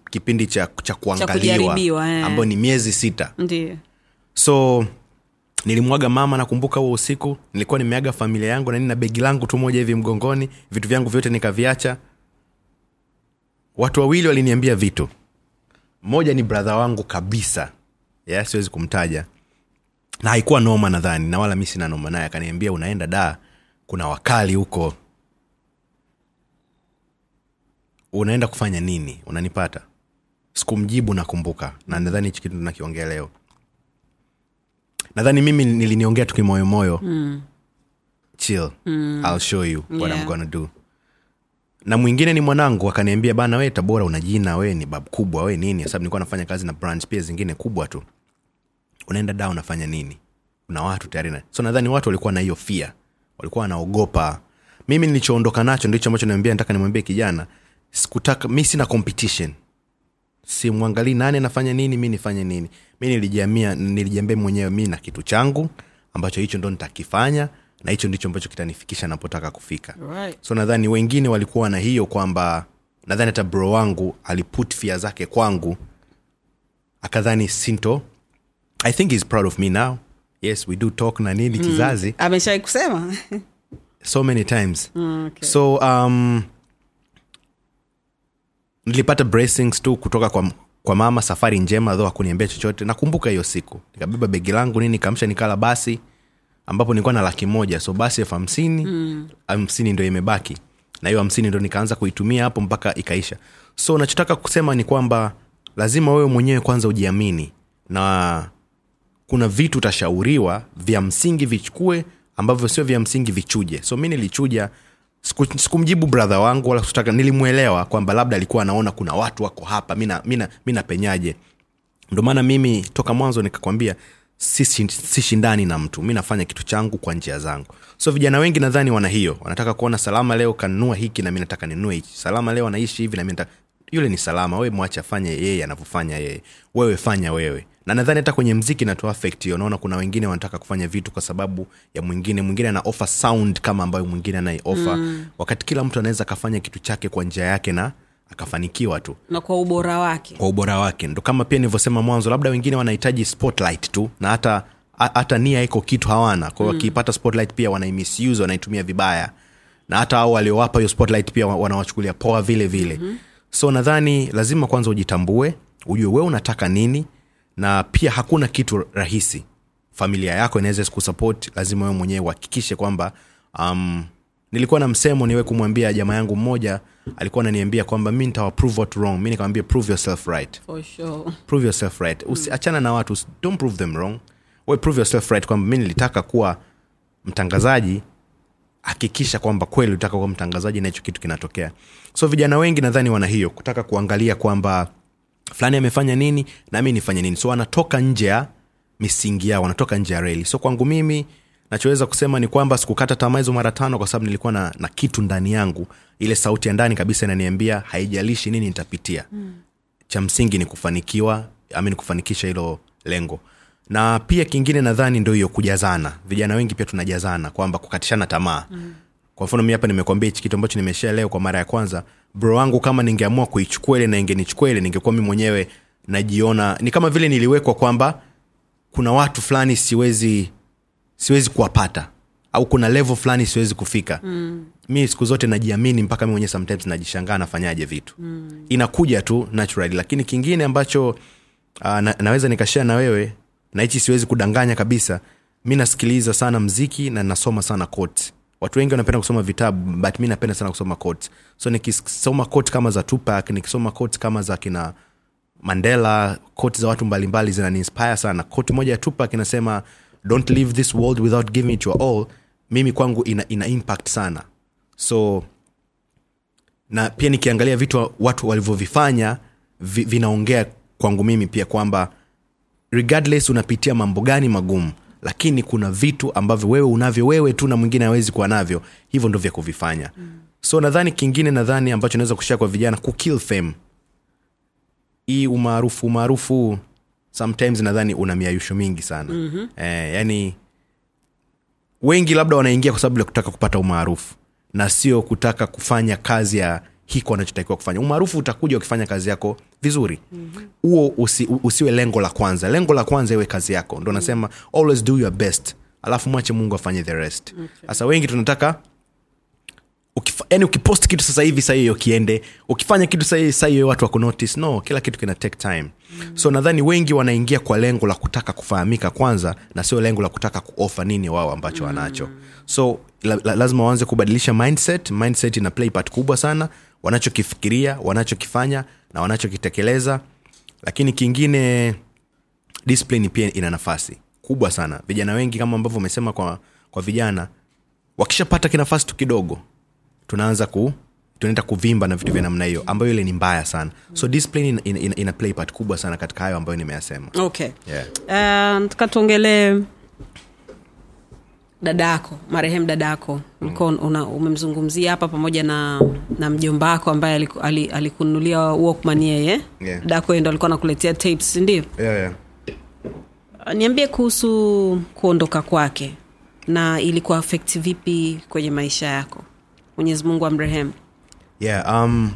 kipindi cha, cha kuangaliwa eh. ambayo ni miezi sita Ndiye. so nilimwaga mama nakumbuka huo usiku nilikuwa nimeaga familia yangu na nini na begi langu tu moja hivi mgongoni vitu vyangu vyote nikaviacha. Watu wawili waliniambia vitu. Mmoja ni bradha wangu kabisa. Ya siwezi kumtaja. Na haikuwa noma nadhani na wala mi sina noma naye. Akaniambia unaenda da kuna wakali huko. Unaenda kufanya nini? Unanipata? Sikumjibu nakumbuka. Na nadhani hichi kitu tunakiongea leo nadhani mimi niliniongea tu kimoyomoyo. Mm. chill. Mm. I'll show you what Yeah. I'm gonna do. Na mwingine ni mwanangu akaniambia bana we tabora una jina we ni bab kubwa we nini? Sababu nilikuwa nafanya kazi na branch pia zingine kubwa tu. Unaenda da unafanya nini? Una watu tayari na so nadhani watu walikuwa na hiyo fia walikuwa wanaogopa. Mimi nilichoondoka nacho ndicho ambacho naambia nataka nimwambie kijana sikutaka mi sina competition simwangalii nani anafanya nini mi nifanye nini. Mi nilijiamia nilijiambia mwenyewe mi na kitu changu ambacho hicho ndo nitakifanya na hicho ndicho ambacho kitanifikisha napotaka kufika. Right. so nadhani wengine walikuwa na hiyo kwamba nadhani hata bro wangu aliput fia zake kwangu akadhani sinto i think he's proud of me now. Yes we do talk na nini kizazi. Ameshawai kusema? So many times. Mm, okay. so um, nilipata blessings tu kutoka kwa, kwa mama safari njema dho akuniambia chochote. Nakumbuka hiyo siku. Nikabeba begi langu nini kamsha nikala basi ambapo nilikuwa na laki moja. So basi elfu hamsini hamsini ndo imebaki. Na hiyo hamsini ndo nikaanza kuitumia hapo mpaka ikaisha. So nachotaka kusema ni kwamba lazima wewe mwenyewe kwanza ujiamini na kuna vitu utashauriwa vya msingi vichukue ambavyo sio vya msingi vichuje so mi nilichuja siku- sikumjibu brother wangu wala kutaka nilimwelewa kwamba labda alikuwa anaona kuna watu wako hapa mi na- mi na- mi napenyaje. Ndo maana mimi toka mwanzo nikakwambia sishindani si, na mtu mi nafanya kitu changu kwa njia zangu. So vijana wengi nadhani wana hiyo wanataka kuona salama leo kanunua hiki na mi nataka ninunue hichi. Salama leo anaishi hivi na nataka yule ni salama wewe mwache afanye yeye anavyofanya yeye. Wewe fanya wewe na nadhani hata kwenye mziki inatoa effect hiyo. Unaona kuna wengine wanataka kufanya vitu kwa sababu ya mwingine. Mwingine ana offer sound kama ambayo mwingine anaiofa mm. wakati kila mtu anaweza akafanya kitu chake kwa njia yake na akafanikiwa tu. Na kwa ubora wake. Kwa ubora wake. Ndo kama pia nilivyosema mwanzo labda wengine wanahitaji spotlight tu na hata hata nia iko kitu hawana. Kwao hiyo mm. spotlight pia wanaimisuse wanaitumia vibaya. Na hata au waliowapa hiyo spotlight pia wanawachukulia poa vile vile. Mm-hmm. so nadhani lazima kwanza ujitambue ujue wee unataka nini na pia hakuna kitu rahisi. Familia yako inaweza kusupport lazima wewe mwenyewe uhakikishe kwamba um, nilikuwa na msemo niwe kumwambia jamaa yangu mmoja alikuwa ananiambia kwamba mi nitawa prove what wrong. Mi nikamwambia prove yourself right. For sure. Prove yourself right. Usi, achana na watu don't prove them wrong. We prove yourself right kwamba mi nilitaka kuwa mtangazaji hakikisha kwamba kweli utaka kuwa mtangazaji na hicho kitu kinatokea. So vijana wengi nadhani wana hiyo kutaka kuangalia kwamba fulani amefanya nini na mi nifanye nini. So wanatoka nje ya misingi yao wanatoka nje ya reli. So kwangu mimi nachoweza kusema ni kwamba sikukata tamaa hizo mara tano kwa sababu nilikuwa na, na kitu ndani yangu. Ile sauti ya ndani kabisa inaniambia haijalishi nini nitapitia. Mm. cha msingi ni kufanikiwa ami kufanikisha hilo lengo. Na pia kingine nadhani ndo hiyo kujazana. Vijana wengi pia tunajazana kwamba kukatishana tamaa. Mm. Kwa mfano mi hapa nimekwambia hichi kitu ambacho nimeshea leo kwa mara ya kwanza. Bro wangu kama ningeamua kuichukua ile na ingenichukua ile ningekuwa mi mwenyewe najiona. Ni kama vile niliwekwa kwamba kuna watu fulani siwezi siwezi kuwapata. Au kuna level fulani siwezi kufika. Mm. mi siku zote najiamini mpaka mi mwenyewe sometimes najishangaa nafanyaje vitu. Mm. inakuja tu naturally. Lakini kingine ambacho uh, na, naweza nikashea na wewe na hichi siwezi kudanganya kabisa. Mi nasikiliza sana mziki na nasoma sana quotes watu wengi wanapenda kusoma vitabu but mi napenda sana kusoma quotes. So nikisoma quotes kama za tupac nikisoma quotes kama za kina mandela quotes za watu mbalimbali zinaniinspire sana. Quote moja ya tupac inasema don't leave this world without giving it your all. Mimi kwangu ina, ina impact sana. So na pia nikiangalia vitu watu walivyovifanya vi, vinaongea kwangu mimi pia kwamba regardless unapitia mambo gani magumu lakini kuna vitu ambavyo wewe unavyo wewe tu na mwingine hawezi kuwa navyo hivyo ndo vya kuvifanya mm. so nadhani kingine nadhani ambacho naweza kushia kwa vijana kukill fame hii umaarufu umaarufu sometimes nadhani una miayusho mingi sana mm-hmm. eh, yani wengi labda wanaingia kwa sababu ya kutaka kupata umaarufu na sio kutaka kufanya kazi ya hiko wanachotakiwa kufanya. Umaarufu utakuja ukifanya kazi yako vizuri. Huo mm-hmm. usi, usiwe lengo la kwanza. Lengo la kwanza iwe kazi yako. Ndo nasema always do your best. Alafu mwache mungu afanye the rest. Sasa okay. wengi tunataka yani ukipost kitu sasa hivi saa kiende. Ukifanya kitu sahiyo watu wakunotice no kila kitu kina take time. Mm. so nadhani wengi wanaingia kwa lengo la kutaka kufahamika kwanza na sio lengo la kutaka kuofa nini wao ambacho mm. wanacho. So la, la, lazima waanze kubadilisha mindset. Mindset ina play part kubwa sana wanachokifikiria wanachokifanya na wanachokitekeleza. Lakini kingine discipline pia ina nafasi kubwa sana. Vijana wengi kama ambavyo umesema kwa, kwa vijana wakishapata kinafasi tu kidogo tunaanza ku tunaenda kuvimba na vitu vya namna hiyo ambayo ile ni mbaya sana. So discipline ina, ina, ina play part kubwa sana katika hayo ambayo nimeyasema. Okay. Yeah. uh, nataka tuongelee dadako marehemu dadako. Ulikuwa umemzungumzia hapa pamoja na na mjombako ambaye aliku- ali- alikununulia walkman yeye Yeah. dako ndo alikuwa anakuletea tapes ndio? Yeah, yeah. niambie kuhusu kuondoka kwake na ilikuwa affect vipi kwenye maisha yako? Mwenyezi mungu amrehemu. Yeah um,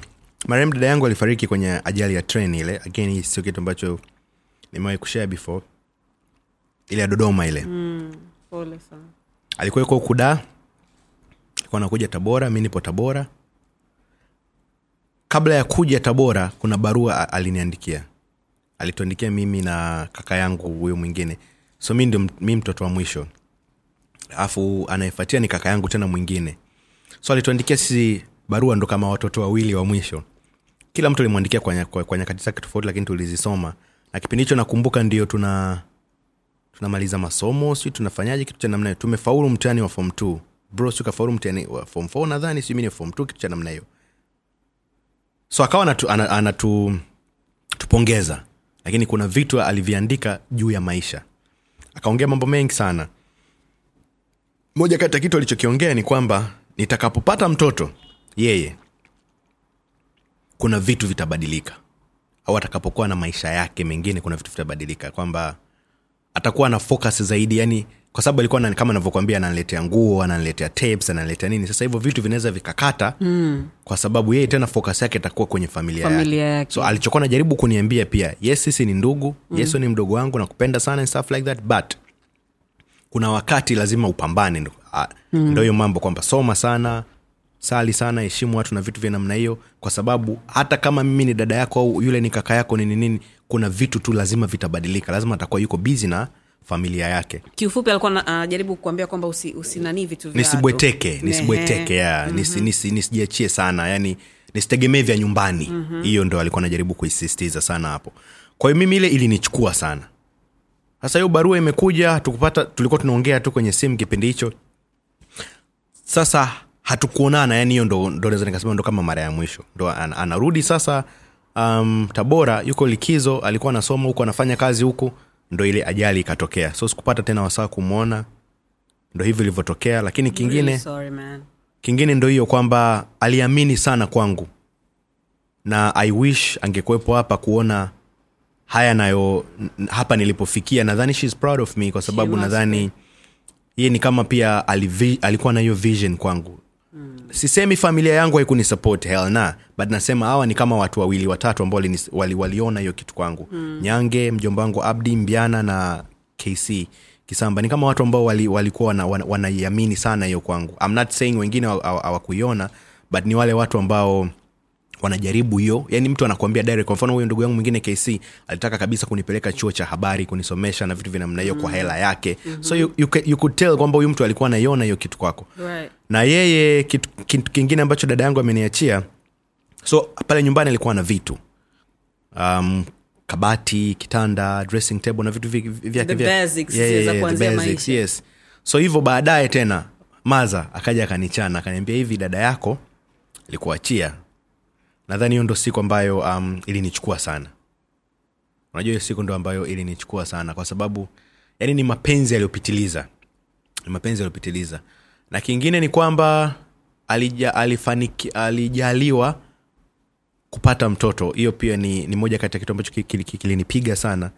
marehemu dada yangu alifariki kwenye ajali ya tren ile lakini sio kitu ambacho nimewahi kushare before. Ile ya dodoma ile. Pole sana alikuwa yuko kuda alikuwa anakuja tabora mi nipo tabora. Kabla ya kuja tabora kuna barua aliniandikia. Alituandikia mimi na kaka yangu huyo mwingine. So mi ndio mi mtoto wa mwisho. Alafu anayefatia ni kaka yangu tena mwingine. So alituandikia sisi barua ndo kama watoto wawili wa mwisho. Kila mtu alimwandikia kwa, kwa, kwa nyakati zake tofauti lakini tulizisoma. Na kipindi hicho nakumbuka ndio tuna tunamaliza masomo si tunafanyaje kitu cha namna hiyo. Tumefaulu mtihani wa form t bro si kafaulu mtihani wa form f nadhani si mi ni form t kitu cha namna hiyo. So akawa anatu, lakini kuna vitu aliviandika juu ya maisha. Akaongea mambo mengi sana. Moja kati ya kitu alichokiongea ni kwamba nitakapopata mtoto yeye kuna vitu vitabadilika. Au atakapokuwa na maisha yake mengine kuna vitu vitabadilika. Kwamba atakuwa na focus zaidi yani kwa sababu alikuwa na- kama navyokwambia ananiletea nguo ananiletea tapes ananiletea nini sasa hivyo vitu vinaweza vikakata mm. kwa sababu yeye tena focus yake itakuwa kwenye familia, Familia yake. yake. so alichokuwa najaribu kuniambia pia yes sisi ni ndugu mm. yes ni mdogo wangu nakupenda sana and stuff like that but kuna wakati lazima upambane ndo hiyo mm. mambo kwamba soma sana sali sana heshimu watu na vitu vya namna hiyo kwa sababu hata kama mimi ni dada yako au yule ni kaka yako nini nini kuna vitu tu lazima vitabadilika. Lazima atakuwa yuko bizi na familia yake. Kiufupi alikuwa anajaribu uh, kuambia kwamba usi, usinanii vitu nisibweteke nisibweteke ya mm-hmm. nisi, nisi, nisijiachie sana yani nisitegemee vya nyumbani. Hiyo mm-hmm. ndo alikuwa anajaribu kuisisitiza sana hapo. Kwa hiyo mimi ile ilinichukua sana. Sasa hiyo barua imekuja tukupata tulikuwa tunaongea tu kwenye simu kipindi hicho. Sasa hatukuonana yani hiyo ndo, ndo naweza nikasema ndo kama mara ya mwisho. Ndo an, anarudi sasa um, tabora yuko likizo alikuwa anasoma huku anafanya kazi huku ndo ile ajali ikatokea. So sikupata tena wasaa kumwona ndo hivyo ilivyotokea. Lakini kingine Really sorry, man. kingine ndo hiyo kwamba aliamini sana kwangu. Na i wish angekuwepo hapa kuona haya nayo hapa nilipofikia. Nadhani shes proud of me kwa sababu nadhani yeye ni kama pia alivi, alikuwa na hiyo vision kwangu mm. sisemi familia yangu haikunisupport hell na but nasema hawa ni kama watu wawili watatu ambao wali, waliona hiyo kitu kwangu mm. nyange mjomba wangu abdi mbiana na kc kisamba ni kama watu ambao walikuwa wali wanaiamini wana, wanaiamini sana hiyo kwangu I'm not saying wengine hawa- hawa- hawakuiona but ni wale watu ambao wanajaribu hiyo. Yani mtu anakuambia direct kwa mfano huyo ndugu yangu mwingine kc alitaka kabisa kunipeleka chuo cha habari kunisomesha na vitu vya namna hiyo mm. kwa hela yake. Mm-hmm. so you, you, you could tell kwamba huyu mtu alikuwa anaiona hiyo kitu kwako. Right. na yeye kitu, kitu kingine ambacho dada yangu ameniachia so pale nyumbani alikuwa na vitu. Um, kabati kitanda dressing table na vitu vi- vi- vyake vya- yes. So hivyo baadaye tena maza akaja akanichana akaniambia hivi dada yako likuachia nadhani hiyo ndo siku ambayo um, ilinichukua sana. Unajua hiyo siku ndo ambayo ilinichukua sana kwa sababu yani ni mapenzi yaliyopitiliza. Ni mapenzi yaliyopitiliza. Na kingine ni kwamba alija, alifaniki, alijaliwa kupata mtoto. Hiyo pia ni, ni moja kati ya kitu ambacho ki- ki- ki- kilinipiga sana.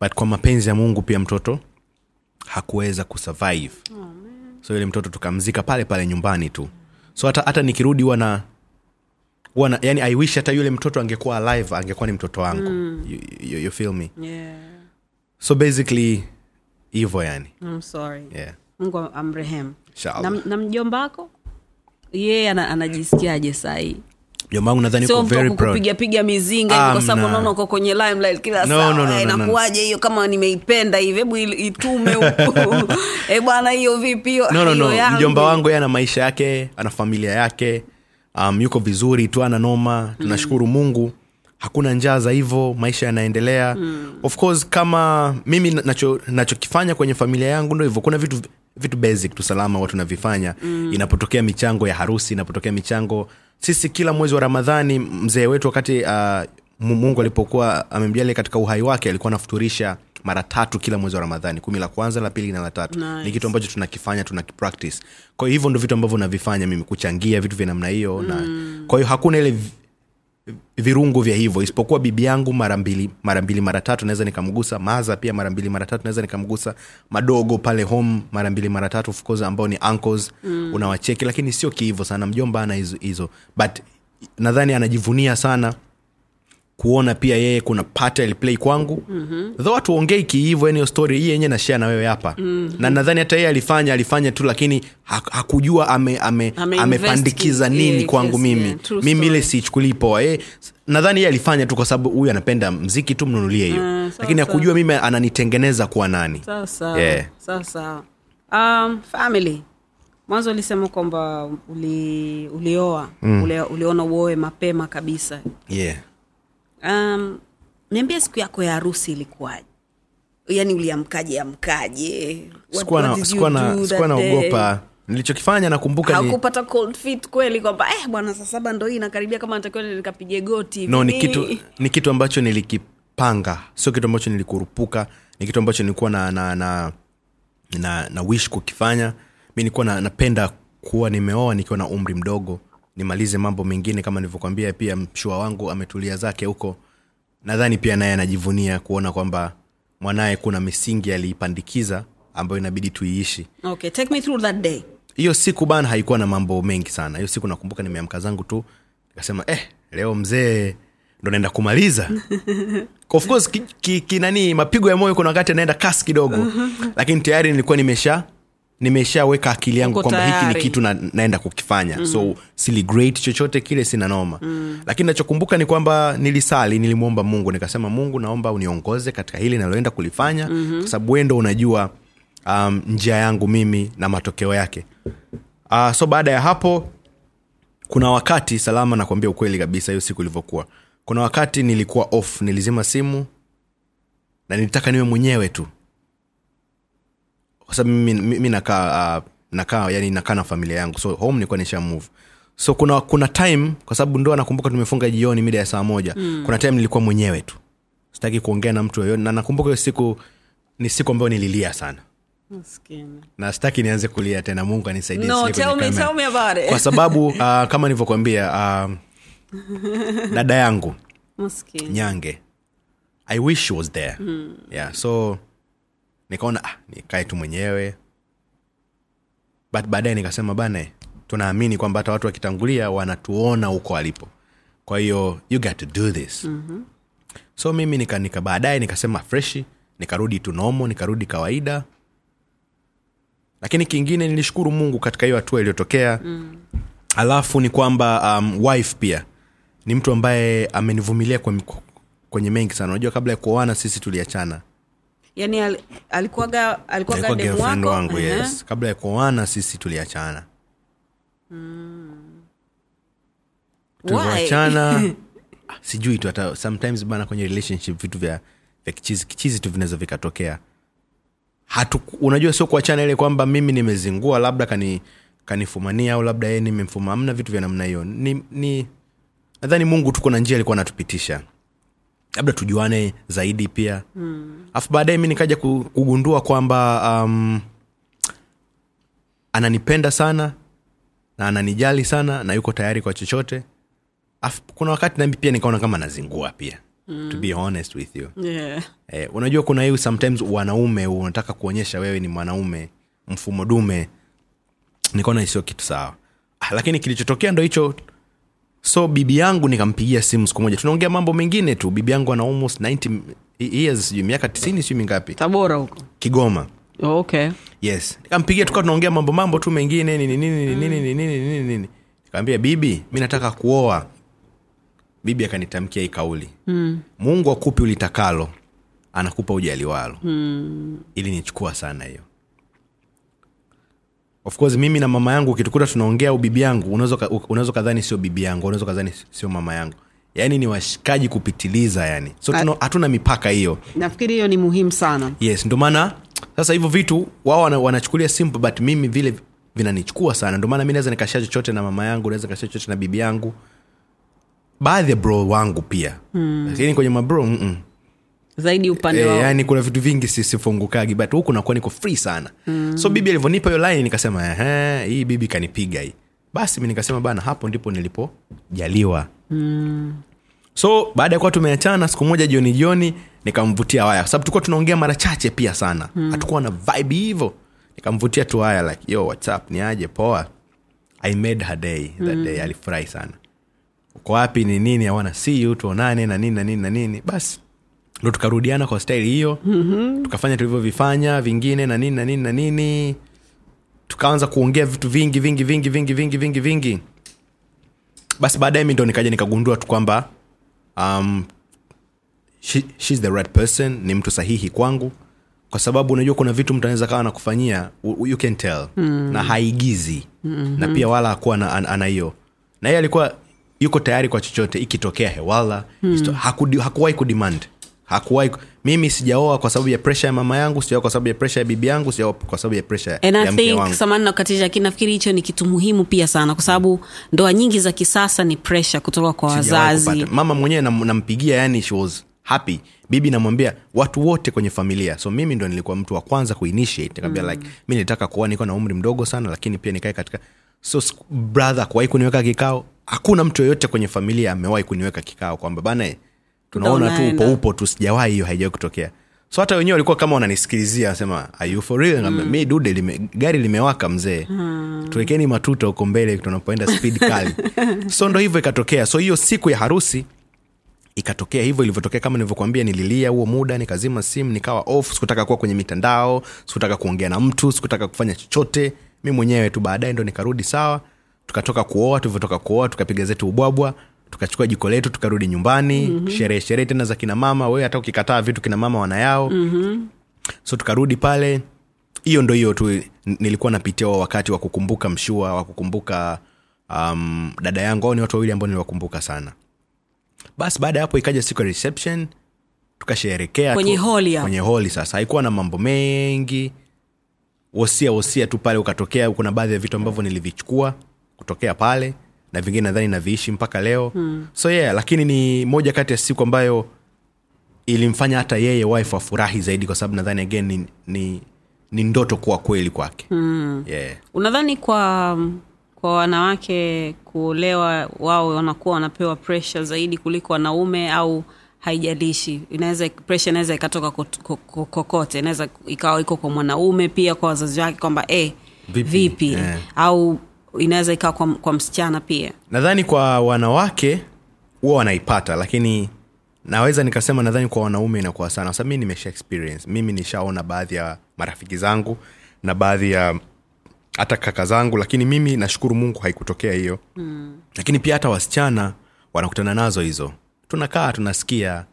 But kwa mapenzi ya mungu pia mtoto hakuweza kusurvive. Oh, so yule mtoto tukamzika pale pale nyumbani tu. So hata, hata nikirudi huwa na huwa na yani i wish hata yule mtoto angekuwa alive angekuwa ni mtoto wangu. Mm. you, you, you feel me? Yeah. so basically hivo yani. I'm sorry. yeah. mungu amrehemu. Na, na mjomba wako? Yeye ana, anajisikiaje sahii? Mjomba wangu nadhani mizinga kwa sababu unaona uko kwenye limelight kila No, saa. no, no, Eh, no, no. kama nimeipenda hivi? Hebu itume huku. Eh bwana hiyo vipi? Hiyo no, no, no. mjomba wangu ye ana maisha yake ana familia yake um, yuko vizuri tu ana noma tunashukuru mm. mungu hakuna njaa za hivyo maisha yanaendelea mm. of course kama mimi nacho- nachokifanya kwenye familia yangu ndo hivyo kuna vitu vitu basic tu salama watu navifanya mm. inapotokea michango ya harusi inapotokea michango sisi kila mwezi wa ramadhani mzee wetu wakati uh, mungu alipokuwa amemjalia katika uhai wake alikuwa anafuturisha mara tatu kila mwezi wa ramadhani. Kumi la kwanza la pili na la tatu. Nice. ni kitu ambacho tunakifanya tunakipractice. Kwa hiyo hivyo ndo vitu ambavyo navifanya mimi kuchangia vitu vya namna hiyo na kwa hiyo hakuna ile virungu vya hivyo. Isipokuwa bibi yangu mara mbili mara mbili mara tatu naweza nikamgusa. Maza pia mara mbili mara tatu naweza nikamgusa. Madogo pale home mara mbili mara tatu of course ambao ni uncles mm. unawacheki. Lakini sio kihivo sana mjomba ana hizo. But nadhani anajivunia sana kuona pia yeye kuna part aliplay kwangu. Mm-hmm. though watu ongei kihivo yani story hii yenye nashare na wewe hapa. Mm-hmm. na nadhani hata yeye alifanya alifanya tu lakini hakujua ame, ame, Ame amepandikiza nini yeah, kwangu yes, mimi. yeah, mimi ile siichukulii poa. Eh, nadhani yeye alifanya tu kwa sababu huyu anapenda mziki tu mnunulie hiyo. Sawa, lakini hakujua mimi ananitengeneza kuwa nani. Yeah. um, family. Mwanzo ulisema kwamba uli, ulioa. Mm. uli, uliona uoe mapema kabisa. Yeah. Um, niambia siku yako ya harusi ilikuwaje? Yaani uliamkaje amkaje? Sikuwa naogopa. Nilichokifanya nakumbuka ni, cold feet kweli kwamba eh, bwana saa saba ndo hii inakaribia kama natakiwa nikapige goti no ni kitu ni kitu ambacho nilikipanga. Sio kitu ambacho nilikurupuka. Ni kitu ambacho nilikuwa na na na, na, na wish kukifanya. Mi nilikuwa na, napenda kuwa nimeoa nikiwa na umri mdogo nimalize mambo mengine kama nilivyokwambia pia mshua wangu ametulia zake huko. Nadhani pia naye anajivunia kuona kwamba mwanaye kuna misingi aliipandikiza ambayo inabidi tuiishi. Okay take me through that day. Hiyo siku bana haikuwa na mambo mengi sana. Hiyo siku nakumbuka nimeamka zangu tu nikasema eh, leo mzee ndo naenda kumaliza. Of course ki, ki, ki, nani mapigo ya moyo kuna wakati anaenda kasi kidogo. Lakini tayari nilikuwa nimesha nimeshaweka akili yangu kwamba hiki ni kitu na, naenda kukifanya. Mm. so siligret chochote kile sina noma. Mm. lakini nachokumbuka ni kwamba nilisali nilimwomba mungu. Nikasema mungu naomba uniongoze katika hili naloenda kulifanya mm-hmm. kwa sababu wendo unajua um, njia yangu mimi na matokeo yake. Uh, so baada ya hapo kuna wakati salama nakwambia ukweli kabisa hiyo siku ilivyokuwa. Kuna wakati nilikuwa off nilizima simu na nilitaka niwe mwenyewe tu kwa sababu nakaa uh, nakaa yani nakaa na familia yangu. So home nilikuwa nisha move. So kuna kuna time kwa sababu ndo nakumbuka tumefunga jioni mida ya saa moja. Mm. kuna time nilikuwa mwenyewe tu. Sitaki kuongea na mtu yoyote. Na nakumbuka hiyo siku ni siku ambayo nililia sana. Maskini. na sitaki nianze kulia tena. Mungu anisaidie no tell me, tell me about it. Kwa sababu uh, kama nilivyokwambia uh, dada yangu Maskini. nyange i wish she was there. Mm. yeah so nikaona ah, nikae tu mwenyewe. But baadaye nikasema bana tunaamini kwamba hata watu wakitangulia wanatuona huko walipo. Kwa hiyo you got to do this. Mm-hmm. so mimi nika, nika baadaye nikasema freshi nikarudi tunomo nikarudi kawaida. Lakini kingine nilishukuru mungu katika hiyo hatua iliyotokea. Mm. alafu ni kwamba um, wife pia. Ni mtu ambaye amenivumilia kwenye, mengi sana. Unajua kabla ya kuoana sisi tuliachana yani al, alikuwaga alikuwaga demu wako? wangu Ehe. yes kabla ya kuoana sisi tuliachana. Why? tulivyoachana sijui tu hata sometimes bana kwenye relationship vitu vya, vya kichizi kichizi tu vinaweza vikatokea. Hatu unajua sio kuachana ile kwamba mimi nimezingua labda kani kanifumania au labda yeye nimemfuma amna vitu vya namna hiyo. Ni, ni nadhani mungu tuko na njia alikuwa anatupitisha labda tujuane zaidi pia alafu baadaye mi nikaja kugundua kwamba um, ananipenda sana na ananijali sana na yuko tayari kwa chochote afu kuna wakati nami pia nikaona kama nazingua pia mm. to be honest with you yeah. eh, unajua kuna hiyo sometimes wanaume unataka kuonyesha wewe ni mwanaume mfumo dume nikaona sio kitu sawa ah, lakini kilichotokea ndo hicho so bibi yangu nikampigia simu siku moja. Tunaongea mambo mengine tu. Bibi yangu ana almost 90 years sijui miaka 90 sijui mingapi. Tabora huko. Kigoma. Oh, okay. Yes. Nikampigia tukawa tunaongea mambo mambo tu mengine nini nini mm. nini nini nini nini. Nikamwambia bibi mi nataka kuoa. Bibi akanitamkia hii kauli. Mm. mungu akupi ulitakalo anakupa ujaliwalo. Mm. ili nichukua sana hiyo of course mimi na mama yangu ukitukuta tunaongea au bibi yangu unaweza kadhani sio bibi yangu unaweza kadhani sio mama yangu. Yaani ni washikaji kupitiliza yani. So tuna- hatuna mipaka hiyo. Nafikiri hiyo ni muhimu sana. Yes ndio maana sasa hivyo vitu wao wana, wanachukulia simple but mimi vile vinanichukua sana. Ndio maana mi naweza nikashia chochote na mama yangu naweza nikashia chochote na bibi yangu. Baadhi ya bro wangu pia. Mm. lakini kwenye mabro mm-mm. Zaidi upande e, yani kuna vitu vingi si- sifungukagi but huku nakuwa niko free sana. Mm. so bibi alivyonipa hiyo line nikasema "Ehe, hii bibi kanipiga hii. Basi mi nikasema bana hapo ndipo nilipojaliwa. Mm. so baada ya kuwa tumeachana siku moja jioni jioni nikamvutia waya. Kwa sababu tulikuwa tunaongea mara chache pia sana. Hatukuwa na vibe hivyo. Nikamvutia tu waya like yo whatsapp ni aje? Poa. I made her day. That day alifurahi sana. Uko wapi? Ni nini? Awana see you. Tuonane na nini na nini na nini. Basi ndo tukarudiana kwa staili hiyo mm-hmm. tukafanya tulivyovifanya vingine na nini na nini na nini tukaanza kuongea vitu vingi vingi vingi vingi vingi vingi vingi basi baadaye mi ndo nikaja nikagundua tu kwamba um, she, she's the right person ni mtu sahihi kwangu kwa sababu unajua kuna vitu mtu anaweza kawa nakufanyia you can tell mm. na haigizi mm-hmm. na pia wala akuwa na- an- ana hiyo na yeye alikuwa yuko tayari kwa chochote ikitokea hewala mm. hakuwahi kudimand kudemand hakuwahi mimi sijaoa kwa sababu ya presha ya mama yangu sijaoa kwa sababu ya presha ya bibi yangu sijaoa kwa sababu ya presha ya mke wangu. Samani nakatisha lakini nafikiri hicho ni kitu muhimu pia sana kwa sababu ndoa nyingi za kisasa ni presha kutoka kwa wazazi. Mama mwenyewe nam- nampigia yani she was happy. Bibi namwambia watu wote kwenye familia. So mimi ndo nilikuwa mtu wa kwanza kuinitiate. Mm. like mi nilitaka kuoa niko na umri mdogo sana lakini pia nikae katika so brother kuwahi kuniweka kikao. Hakuna mtu yoyote kwenye familia amewahi kuniweka kikao kwamba bana tunaona tu upo upo tu sijawahi hiyo haijawai kutokea. So hata wenyewe walikuwa kama wananisikilizia sema are you for real? Mm. mi dude lime, gari limewaka mzee. Mm. tuwekeni matuta huko mbele tunapoenda speed kali. So ndo hivyo ikatokea. So hiyo siku ya harusi ikatokea hivyo ilivyotokea kama nilivyokuambia nililia huo muda nikazima simu nikawa off. Sikutaka kuwa kwenye mitandao sikutaka kuongea na mtu sikutaka kufanya chochote. Mi mwenyewe tu baadaye ndo nikarudi sawa. Tukatoka kuoa tulivyotoka kuoa tukapiga zetu ubwabwa tukachukua jiko letu tukarudi nyumbani mm-hmm. sherehe sherehe tena za kina mama we hata ukikataa vitu kina mama wanayao mm-hmm. so tukarudi pale hiyo ndo hiyo tu nilikuwa napitia wa wakati wa kukumbuka mshua wa kukumbuka um, dada yangu au ni watu wawili ambao niliwakumbuka sana. Basi baada ya hapo ikaja siku ya reception tukasherekea Kwenye holi kwenye holi sasa. Haikuwa na mambo mengi. Wosia wosia tu pale ukatokea kuna baadhi ya vitu ambavyo nilivichukua kutokea pale na vingine nadhani naviishi mpaka leo hmm. so yeah lakini ni moja kati ya siku ambayo ilimfanya hata yeye wife afurahi zaidi kwa sababu nadhani again ni, ni, ni ndoto kuwa kweli kwake hmm. yeah. unadhani kwa kwa wanawake kuolewa wao wanakuwa wanapewa presha zaidi kuliko wanaume au haijalishi inaweza presha inaweza ikatoka kot- ko- ko- kokote inaweza ikawa iko kwa mwanaume pia kwa wazazi wake kwamba eh, Vipi? vipi, Yeah. au inaweza ikawa kwa, kwa msichana pia. Nadhani kwa wanawake huwa wanaipata lakini naweza nikasema nadhani kwa wanaume inakuwa sana. Sababu mi nimesha experience. Mimi nishaona baadhi ya marafiki zangu na baadhi ya hata kaka zangu lakini mimi nashukuru mungu haikutokea hiyo. Mm. lakini pia hata wasichana wanakutana nazo hizo. Tunakaa tunasikia.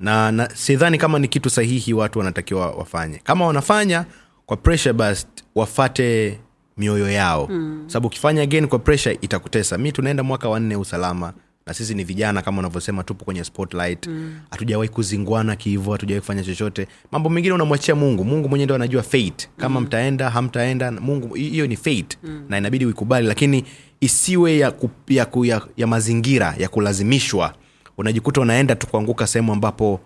Na, na sidhani kama ni kitu sahihi watu wanatakiwa wafanye. Kama wanafanya kwa pressure bas wafate mioyo yao mm. sababu ukifanya again kwa pressure itakutesa mi tunaenda mwaka wanne usalama na sisi ni vijana kama unavyosema tupo kwenye spotlight hatujawahi mm. kuzingwana kihivo hatujawahi kufanya chochote mambo mengine unamwachia mungu mungu mwenyewe ndo anajua fate kama mm. mtaenda hamtaenda mungu hiyo ni fate mm. na inabidi uikubali lakini isiwe ya, ku, ya, ku, ya, ya mazingira ya kulazimishwa unajikuta unaenda tu kuanguka sehemu ambapo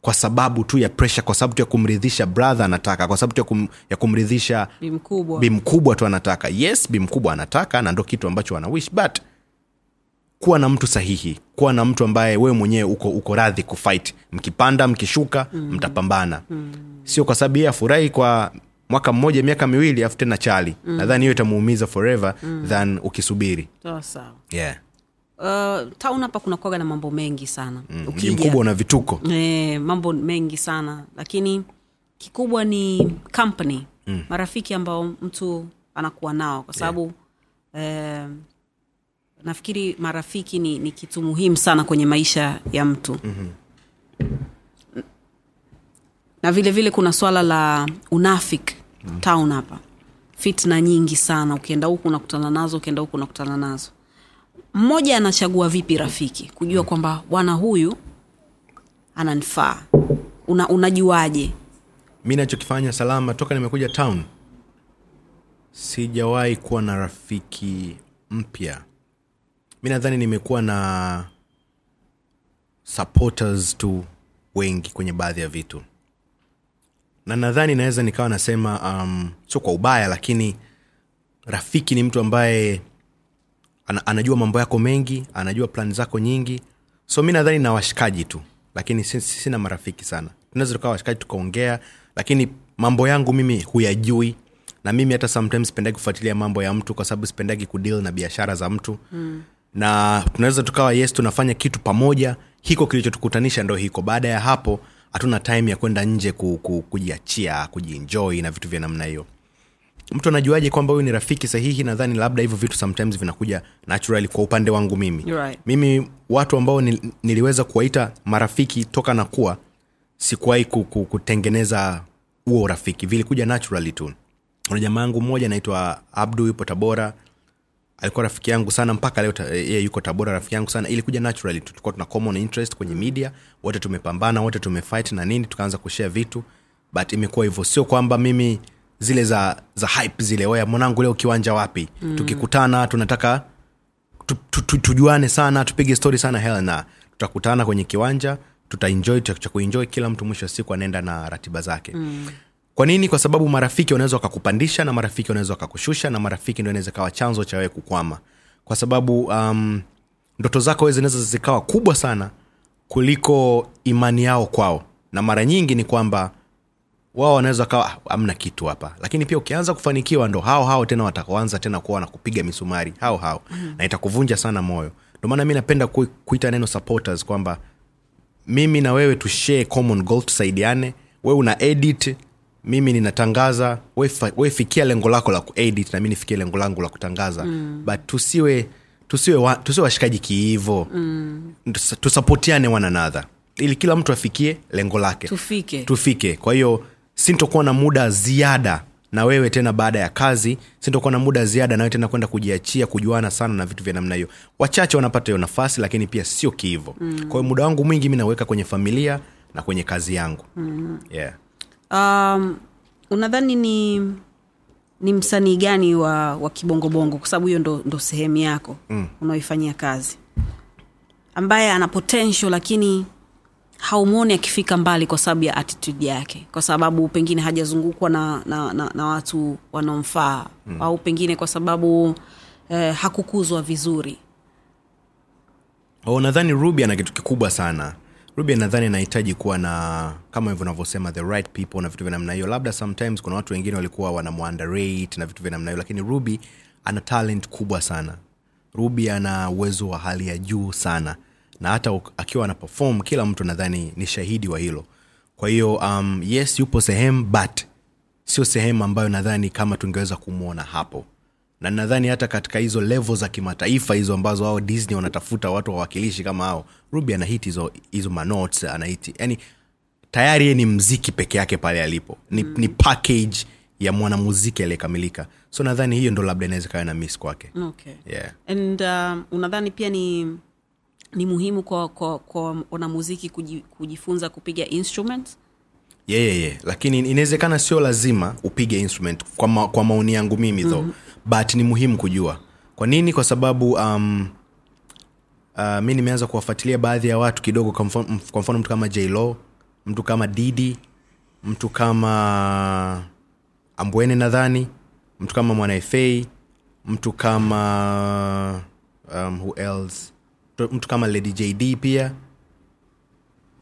kwa sababu tu ya presha kwa sababu tu ya kumridhisha brother anataka kwa sababu tu ya, kum, ya kumridhisha bimkubwa bim tu anataka yes bimkubwa anataka na ndo kitu ambacho anawish but kuwa na mtu sahihi kuwa na mtu ambaye wewe mwenyewe uko, uko radhi kufight mkipanda mkishuka mm. mtapambana mm. sio kwa sababu yeye afurahi kwa mwaka mmoja miaka miwili afu tena chali mm. nadhani hiyo itamuumiza forever mm. than ukisubiri oh, yeah. Uh, town hapa kunakuaga na mambo mengi sana mji Ukija- mkubwa una vituko e, mambo mengi sana lakini kikubwa ni company mm. marafiki ambao mtu anakuwa nao kwa sababu yeah. eh, nafikiri marafiki ni, ni kitu muhimu sana kwenye maisha ya mtu mm-hmm. na vile vile kuna swala la unafik mm. town hapa fitna nyingi sana ukienda huku unakutana nazo ukienda huku unakutana nazo mmoja anachagua vipi rafiki? Kujua kwamba bwana huyu ananifaa. Una, unajuaje? Mi nachokifanya salama toka nimekuja town sijawahi kuwa na rafiki mpya. Mi nadhani nimekuwa na supporters tu wengi kwenye baadhi ya vitu. Na nadhani naweza nikawa nasema um, sio kwa ubaya lakini rafiki ni mtu ambaye ana, anajua mambo yako mengi anajua plani zako nyingi. So mi nadhani na washikaji tu lakini si- si- sina marafiki sana. Tunaweza tukawa washikaji tukaongea lakini mambo yangu mimi huyajui. Na mimi hata sometimes sipendagi kufuatilia mambo ya mtu kwa sababu sipendagi kudeal na biashara za mtu. Mm. na tunaweza tukawa yes tunafanya kitu pamoja hiko kilichotukutanisha ndo hiko. Baada ya hapo hatuna time ya kwenda nje ku, ku, kujiachia kujinjoi na vitu vya namna hiyo mtu anajuaje kwamba huyu ni rafiki sahihi? Nadhani labda hivyo vitu sometimes vinakuja naturally kwa upande wangu mimi. Right. mimi watu ambao nil, niliweza kuwaita marafiki toka na kuwa sikuwahi ku, ku, kutengeneza huo urafiki. Vilikuja naturally tu. Kuna jamaa yangu mmoja anaitwa abdu yupo tabora. Alikuwa rafiki yangu sana mpaka leo yeye yuko tabora rafiki yangu sana. Ilikuja naturally tulikuwa tuna common interest kwenye media. Wote tumepambana wote tumefight na nini tukaanza kushare vitu. But imekuwa hivyo. Sio kwamba mimi zile za za hype zile. Oya mwanangu leo kiwanja wapi? Mm. tukikutana tunataka tu, tu, tu, tujuane sana tupige story sana. Helena tutakutana kwenye kiwanja tutaenjoy cha kuenjoy. Kila mtu mwisho wa siku anaenda na ratiba zake. Mm. kwa nini? Kwa sababu marafiki wanaweza wakakupandisha na marafiki wanaweza wakakushusha na marafiki ndio inaweza kawa chanzo cha wewe kukwama. Kwa sababu um, ndoto zako wewe zinaweza zikawa kubwa sana kuliko imani yao kwao. Na mara nyingi ni kwamba wao wanaweza kawa "Ah, amna kitu hapa. Lakini pia ukianza kufanikiwa ndo hao hao tena watakaanza tena kuwa wanakupiga misumari. Hao hao. Mm. na itakuvunja sana moyo. Ndo maana mi napenda ku, kuita neno supporters kwamba mimi na wewe tushare common goal tusaidiane. We una edit mimi ninatangaza. We, fa- we fikia lengo lako la kuedit na mi nifikie lengo langu la kutangaza. Mm. but tusiwe tusiwe, wa, tusiwe washikaji kiivo. Mm. tusapotiane one another. Ili kila mtu afikie lengo lake. Tufike. tufike. Kwa hiyo sintokuwa na muda ziada na wewe tena baada ya kazi sintokuwa na muda ziada nawe tena kwenda kujiachia kujuana sana na vitu vya namna hiyo wachache wanapata hiyo nafasi lakini pia sio kihivo mm. kwa hiyo muda wangu mwingi mi naweka kwenye familia na kwenye kazi yangu mm. yeah. um, unadhani ni ni msanii gani wa, wa kibongobongo kwa sababu hiyo ndo, ndo sehemu yako mm. unaoifanyia kazi ambaye ana potential lakini haumwoni akifika mbali kwa sababu ya attitude yake kwa sababu pengine hajazungukwa na, na, na, na watu wanaomfaa mm. au pengine kwa sababu eh, hakukuzwa vizuri. Oh, nadhani ruby ana kitu kikubwa sana. Ruby nadhani anahitaji kuwa na kama hivyo unavyosema the right people na vitu vya namna hiyo. Labda sometimes kuna watu wengine walikuwa wanamwandarate na vitu vya namna hiyo lakini ruby ana talent kubwa sana. Ruby ana uwezo wa hali ya juu sana na hata akiwa ana perform kila mtu nadhani ni shahidi wa hilo kwa hiyo um, yes yupo sehemu but sio sehemu ambayo nadhani kama tungeweza kumwona hapo na nadhani hata katika hizo levo za kimataifa hizo ambazo wao disney wanatafuta watu wawakilishi kama hao ruby anahiti hizo hizo manots anahiti yani tayari ye ni mziki peke yake pale alipo ni, mm. ni package ya mwanamuziki aliyekamilika so nadhani hiyo ndo labda inaweza kawa na miss kwake okay. yeah. and um, unadhani pia ni ni muhimu kwa kwa, kwa wanamuziki kujifunza kupiga instruments yeah, yeah, yeah. lakini inawezekana sio lazima upige instrument kwa, ma, kwa maoni yangu mimi though. Mm-hmm. but ni muhimu kujua. Kwa nini? Kwa sababu um, uh, mi nimeanza kuwafuatilia baadhi ya watu kidogo kwa mfano, mtu kama jlo mtu kama didi mtu kama ambwene nadhani mtu kama mwanaefei mtu kama um, who else mtu kama lady jd pia.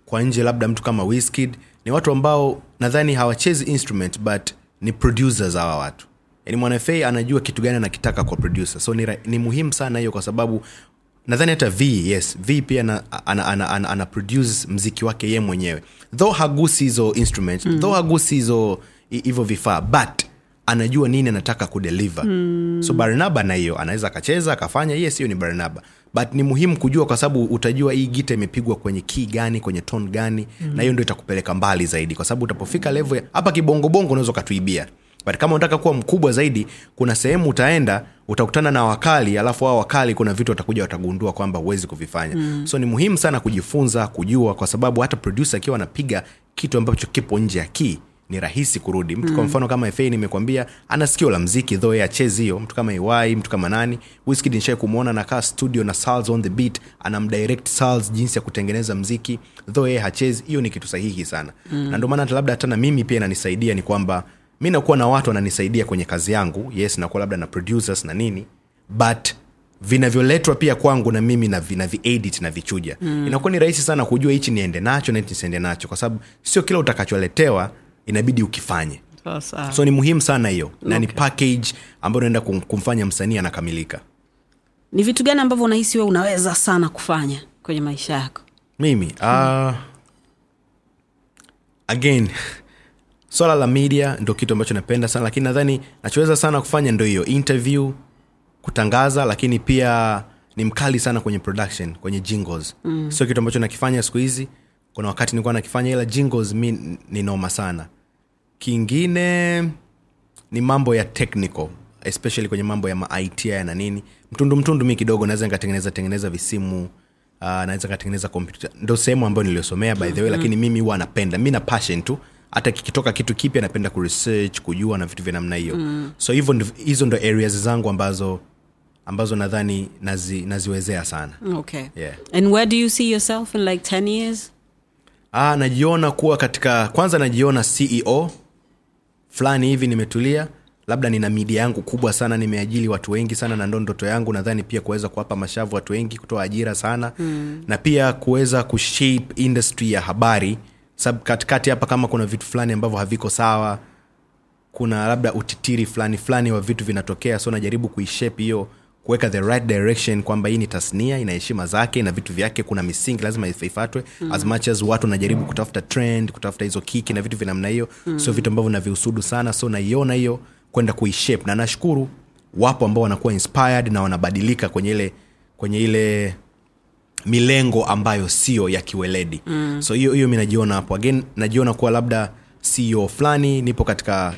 Kwa nje labda mtu kama Wizkid. Ni watu ambao nadhani hawachezi instrument but ni producers hawa watu. Yani mwanafa anajua kitu gani anakitaka kwa producer. So ni, ni muhimu sana hiyo kwa sababu nadhani hata v yes v pia ana, ana, ana, ana, ana produce mziki wake ye mwenyewe. Though hagusi hizo instrument mm. though hagusi hizo hivyo vifaa but anajua nini anataka kudeliver. Mm. so barnaba na hiyo anaweza akacheza akafanya yes hiyo ni barnaba but ni muhimu kujua kwa sababu utajua hii gita imepigwa kwenye ki gani kwenye ton gani mm. na hiyo ndio itakupeleka mbali zaidi kwa sababu utapofika level ya- hapa kibongobongo unaweza ukatuibia but kama unataka kuwa mkubwa zaidi kuna sehemu utaenda utakutana na wakali alafu hao wakali kuna vitu watakuja watagundua kwamba huwezi kuvifanya mm. so ni muhimu sana kujifunza kujua kwa sababu hata producer akiwa anapiga kitu ambacho kipo nje ya key ni rahisi kurudi. Mtu kwa mfano kama fa nimekwambia ana sikio la mziki yeye achezi hiyo. Mtu kama iwai mtu kama nani. Wiskid nishai kumwona nakaa studio na sals on the beat anamdirect sals jinsi ya kutengeneza mziki. Though yeye hachezi hiyo ni kitu sahihi sana. Mm. na ndio maana hata labda hata na mimi pia inanisaidia ni kwamba mi nakuwa na watu wananisaidia kwenye kazi yangu. Yes nakuwa labda na producers na nini. But vinavyoletwa pia kwangu na mimi na, vi- na viedit na vichuja. Mm. inakuwa ni rahisi sana kujua hichi niende nacho na hichi nisiende nacho. Kwa sababu sio kila utakacholetewa inabidi ukifanye. Sasa. so ni muhimu sana hiyo. Na ni package ambayo unaenda kum, kumfanya msanii anakamilika. Ni vitu gani ambavyo unahisi we unaweza sana kufanya kwenye maisha yako? Mimi uh, again swala la media ndo kitu ambacho napenda sana lakini nadhani nachoweza sana kufanya ndo hiyo interview kutangaza lakini pia ni mkali sana kwenye production kwenye jingles. Mm. sio kitu ambacho nakifanya siku hizi. Kuna wakati nilikuwa nakifanya ila jingles mi ni noma sana kingine ni mambo ya technical especially kwenye mambo ya maiti na nini. Mtundu mtundu mi kidogo naweza nikatengeneza tengeneza visimu uh, naweza nikatengeneza kompyuta ndo sehemu ambayo niliosomea by the way lakini mimi huwa napenda. Mi na passion tu. Hata kikitoka kitu kipya napenda kuresearch kujua na vitu vya namna hiyo. Mm. so hivyo hizo ndo areas zangu ambazo ambazo nadhani nazi, naziwezea sana. Okay. Yeah. and where do you see yourself in like 10 years? Ah, najiona kuwa katika kwanza najiona ceo fulani hivi nimetulia labda nina midia yangu kubwa sana nimeajili watu wengi sana na ndo ndoto yangu nadhani pia kuweza kuwapa mashavu watu wengi kutoa ajira sana mm. na pia kuweza kushape industry ya habari sababu katikati hapa kama kuna vitu fulani ambavyo haviko sawa kuna labda utitiri fulani fulani wa vitu vinatokea so najaribu kuishape hiyo kuweka the right direction kwamba hii ni tasnia ina heshima zake na vitu vyake kuna misingi lazima if- ifatwe mm. as much as watu wanajaribu kutafuta trend kutafuta hizo kiki na vitu vya namna hiyo mm. sio vitu ambavyo navihusudu sana so naiona hiyo kwenda kuishape na nashukuru wapo ambao wanakuwa inspired na wanabadilika kwenye ile kwenye ile milengo ambayo sio ya kiweledi mm. so hiyo hiyo mi najiona hapo again najiona kuwa labda ceo fulani nipo katika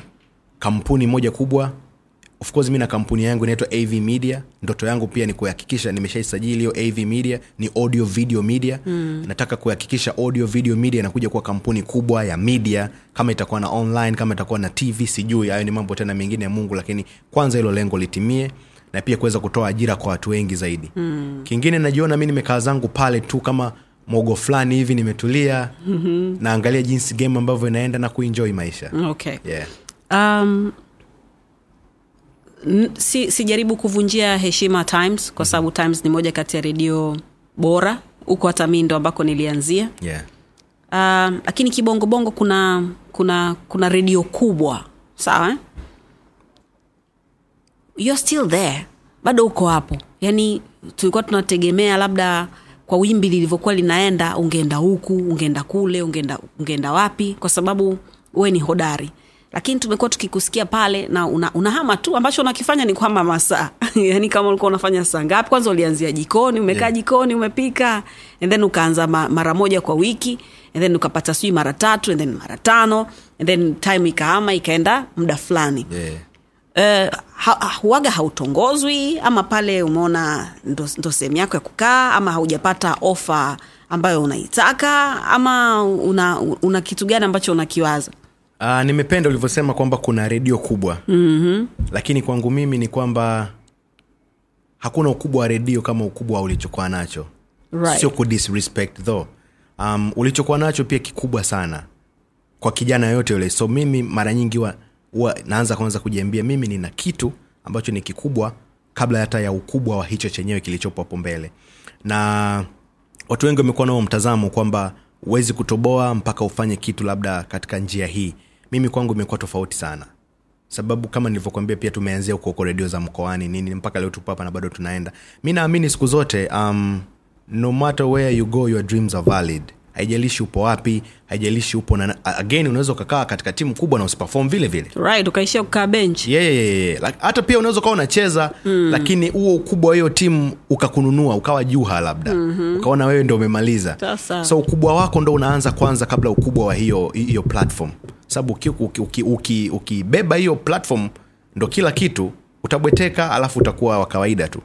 kampuni moja kubwa of course mi na kampuni yangu inaitwa av media ndoto yangu pia ni kuhakikisha nimeshaisajili hiyo av media ni audio video media mm. nataka kuhakikisha audio video media inakuja kuwa kampuni kubwa ya media kama itakuwa na online kama itakuwa na tv sijui hayo ni mambo tena mengine ya mungu lakini kwanza hilo lengo litimie na pia kuweza kutoa ajira kwa watu wengi zaidi mm. kingine najiona mi nimekaa zangu pale tu kama mogo fulani hivi nimetulia mm-hmm. naangalia jinsi game ambavyo inaenda na kuenjoy maisha okay yeah. um, si sijaribu kuvunjia heshima times kwa sababu times ni moja kati ya redio bora huko hata mi ndo ambako nilianzia. Yeah. um, lakini kibongobongo kuna kuna kuna redio kubwa. Sawa? Eh? you're still there. Bado uko hapo. Yani tulikuwa tunategemea labda kwa wimbi lilivyokuwa linaenda ungeenda huku ungeenda kule ungeenda, ungeenda wapi kwa sababu we ni hodari lakini tumekuwa tukikusikia pale na una, unahama tu. Ambacho unakifanya ni kwamba masaa. Yani kama ulikuwa unafanya saa ngapi? Kwanza ulianzia jikoni umekaa Yeah. jikoni umepika and then ukaanza ma, mara moja kwa wiki and then ukapata sijui mara tatu and then mara tano and then time ikahama ikaenda muda fulani. Yeah. uh, ha, ha- hautongozwi ama pale umeona ndo, ndo sehemu yako ya kukaa ama haujapata ofa ambayo unaitaka ama una, una kitu gani ambacho unakiwaza Uh, nimependa ulivyosema kwamba kuna redio kubwa. Mm-hmm. lakini kwangu mimi ni kwamba hakuna ukubwa wa redio kama ukubwa wa ulichokuwa nacho. Right. sio kudisrespect though. Um, ulichokuwa nacho pia kikubwa sana kwa kijana yoyote yule. So mimi mara nyingi huwa naanza kwanza kujiambia mimi nina kitu ambacho ni kikubwa kabla hata ya ukubwa wa hicho chenyewe kilichopo hapo mbele. Na watu wengi wamekuwa nao mtazamo kwamba huwezi kutoboa mpaka ufanye kitu labda katika njia hii mimi kwangu imekuwa tofauti sana sababu kama nilivyokuambia pia tumeanzia huko huko redio za mkoani nini mpaka leo tupo hapa na bado tunaenda mi naamini siku zote um, no matter where you go your dreams are valid haijalishi upo wapi haijalishi upo na again unaweza ukakaa katika timu kubwa na usiperform vile vile right ukaishia kukaa bench yeah, yeah, yeah. Like, hata pia unaweza ukawa unacheza mm. lakini huo ukubwa wa hiyo timu ukakununua ukawa juha labda mm-hmm. ukaona wewe ndo umemaliza Tasa. so ukubwa wako ndo unaanza kwanza kabla ukubwa wa hiyo hiyo platform sababu ukibeba uki, uki, uki, uki, hiyo platform ndo kila kitu utabweteka alafu utakuwa wa kawaida tu.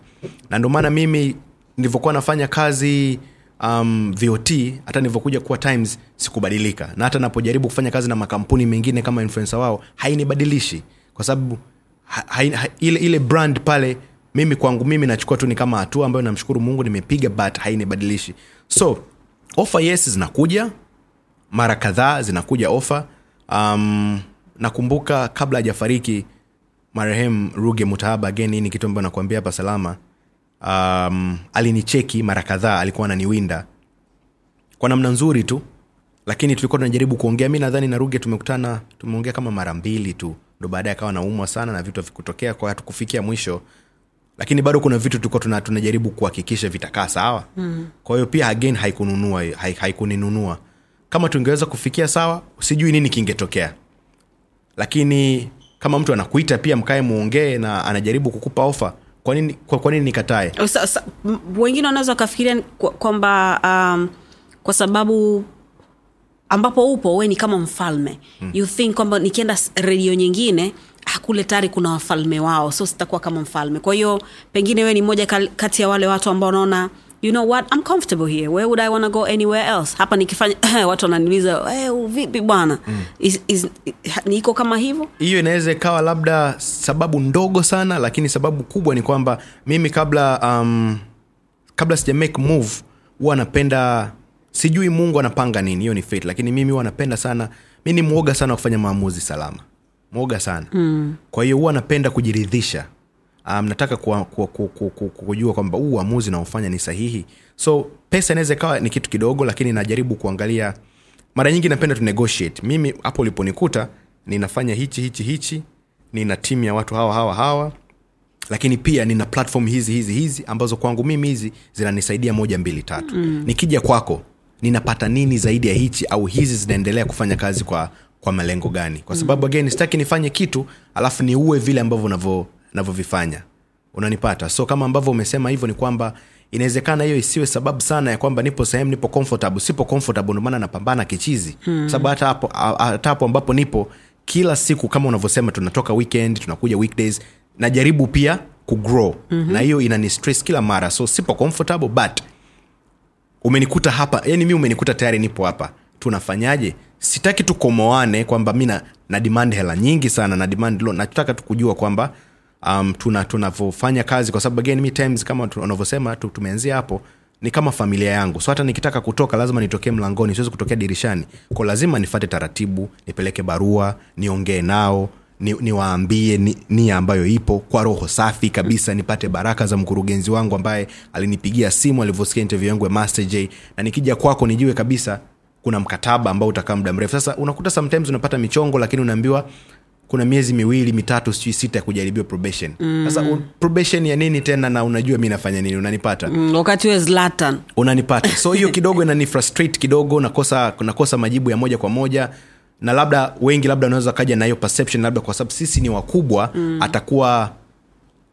Na ndio maana mimi nilivyokuwa nafanya kazi um, vot hata nilivyokuja kuwa times sikubadilika. Na hata napojaribu kufanya kazi na makampuni mengine kama influensa wao hainibadilishi. Kwa sababu ha, ha, ha, ile, ile brand pale mimi kwangu mimi nachukua tu ni kama hatua ambayo namshukuru mungu nimepiga but hainibadilishi. So ofa yes zinakuja mara kadhaa zinakuja ofa um, nakumbuka kabla hajafariki marehemu ruge mutahaba again hii ni kitu ambayo nakuambia hapa salama. Um, alinicheki mara kadhaa alikuwa ananiwinda. Kwa namna nzuri tu lakini tulikuwa tunajaribu kuongea. Mi nadhani na ruge tumekutana tumeongea kama mara mbili tu. Ndo baadaye akawa naumwa sana na vitu havikutokea kwa hatukufikia mwisho. Lakini bado kuna vitu tulikuwa tuna, tunajaribu kuhakikisha vitakaa sawa. Mm. kwa hiyo pia again haikununua hai- haikuninunua kama tungeweza kufikia sawa sijui nini kingetokea. Lakini kama mtu anakuita pia mkae muongee na anajaribu kukupa ofa kwa nini, kwa, kwa nini nikatae? Wengine wanaweza wakafikiria kwa- kwamba um, kwa sababu ambapo upo we ni kama mfalme. Hmm. you think kwamba nikienda redio nyingine kule tayari kuna wafalme wao so sitakuwa kama mfalme. Kwa hiyo pengine we ni moja kati ya wale watu ambao wanaona you know what? I'm comfortable here. Where would I wanna go anywhere else? Hapa nikifanya watu wananiuliza hey, vipi bwana? Mm. is, is, niko kama hivyo hiyo inaweza ikawa labda sababu ndogo sana lakini sababu kubwa ni kwamba mimi kabla um, kabla sija make move huwa napenda sijui mungu anapanga nini hiyo ni fate lakini mimi huwa napenda sana mi ni mwoga sana wa kufanya maamuzi salama. Mwoga sana. Mm. kwa hiyo huwa napenda kujiridhisha um, nataka kuwa, kuwa, ku, ku, ku, kujua kwamba huu uamuzi naofanya ni sahihi. So pesa inaweza ikawa ni kitu kidogo lakini najaribu kuangalia. Mara nyingi napenda tu negotiate. Mimi hapo uliponikuta ninafanya hichi hichi hichi nina timu ya watu hawa hawa hawa lakini pia nina platform hizi hizi hizi ambazo kwangu mimi hizi zinanisaidia moja mbili tatu. Mm. nikija kwako ninapata nini zaidi ya hichi au hizi zinaendelea kufanya kazi kwa kwa malengo gani? Kwa sababu again sitaki nifanye kitu alafu niue vile ambavyo navyovifanya unanipata. So kama ambavyo umesema hivyo ni kwamba inawezekana hiyo isiwe sababu sana ya kwamba nipo sehemu nipo comfortable. Sipo comfortable ndomaana napambana kichizi. Hmm. sababu hata hapo hata hapo ambapo nipo kila siku kama unavyosema tunatoka weekend tunakuja weekdays najaribu pia kugrow mm-hmm. na hiyo inani stress kila mara. So sipo comfortable but umenikuta hapa. Yani mi umenikuta tayari nipo hapa. Tunafanyaje? Sitaki tukomoane kwamba mi na, na demand hela nyingi sana na demand loan nataka tukujua kwamba um, tuna tunavyofanya kazi. Kwa sababu again times kama unavyosema tu- tumeanzia hapo ni kama familia yangu. So hata nikitaka kutoka lazima nitokee mlangoni siwezi kutokea dirishani. Ko lazima nifate taratibu nipeleke barua niongee nao niwaambie ni, nia ambayo ipo kwa roho safi kabisa nipate baraka za mkurugenzi wangu ambaye alinipigia simu alivyosikia interview yangu ya master na nikija kwako nijue kabisa kuna mkataba ambao utakaa muda mrefu. Sasa unakuta sometimes unapata michongo lakini unaambiwa kuna miezi miwili mitatu sijui sita ya kujaribiwa probation sasa mm. probation ya nini tena na unajua mi nafanya nini unanipata mm, wakati we zlatan unanipata so hiyo kidogo inanifrustrate kidogo nakosa nakosa majibu ya moja kwa moja na labda wengi labda wanaweza kaja na hiyo perception labda kwa sababu sisi ni wakubwa mm. atakuwa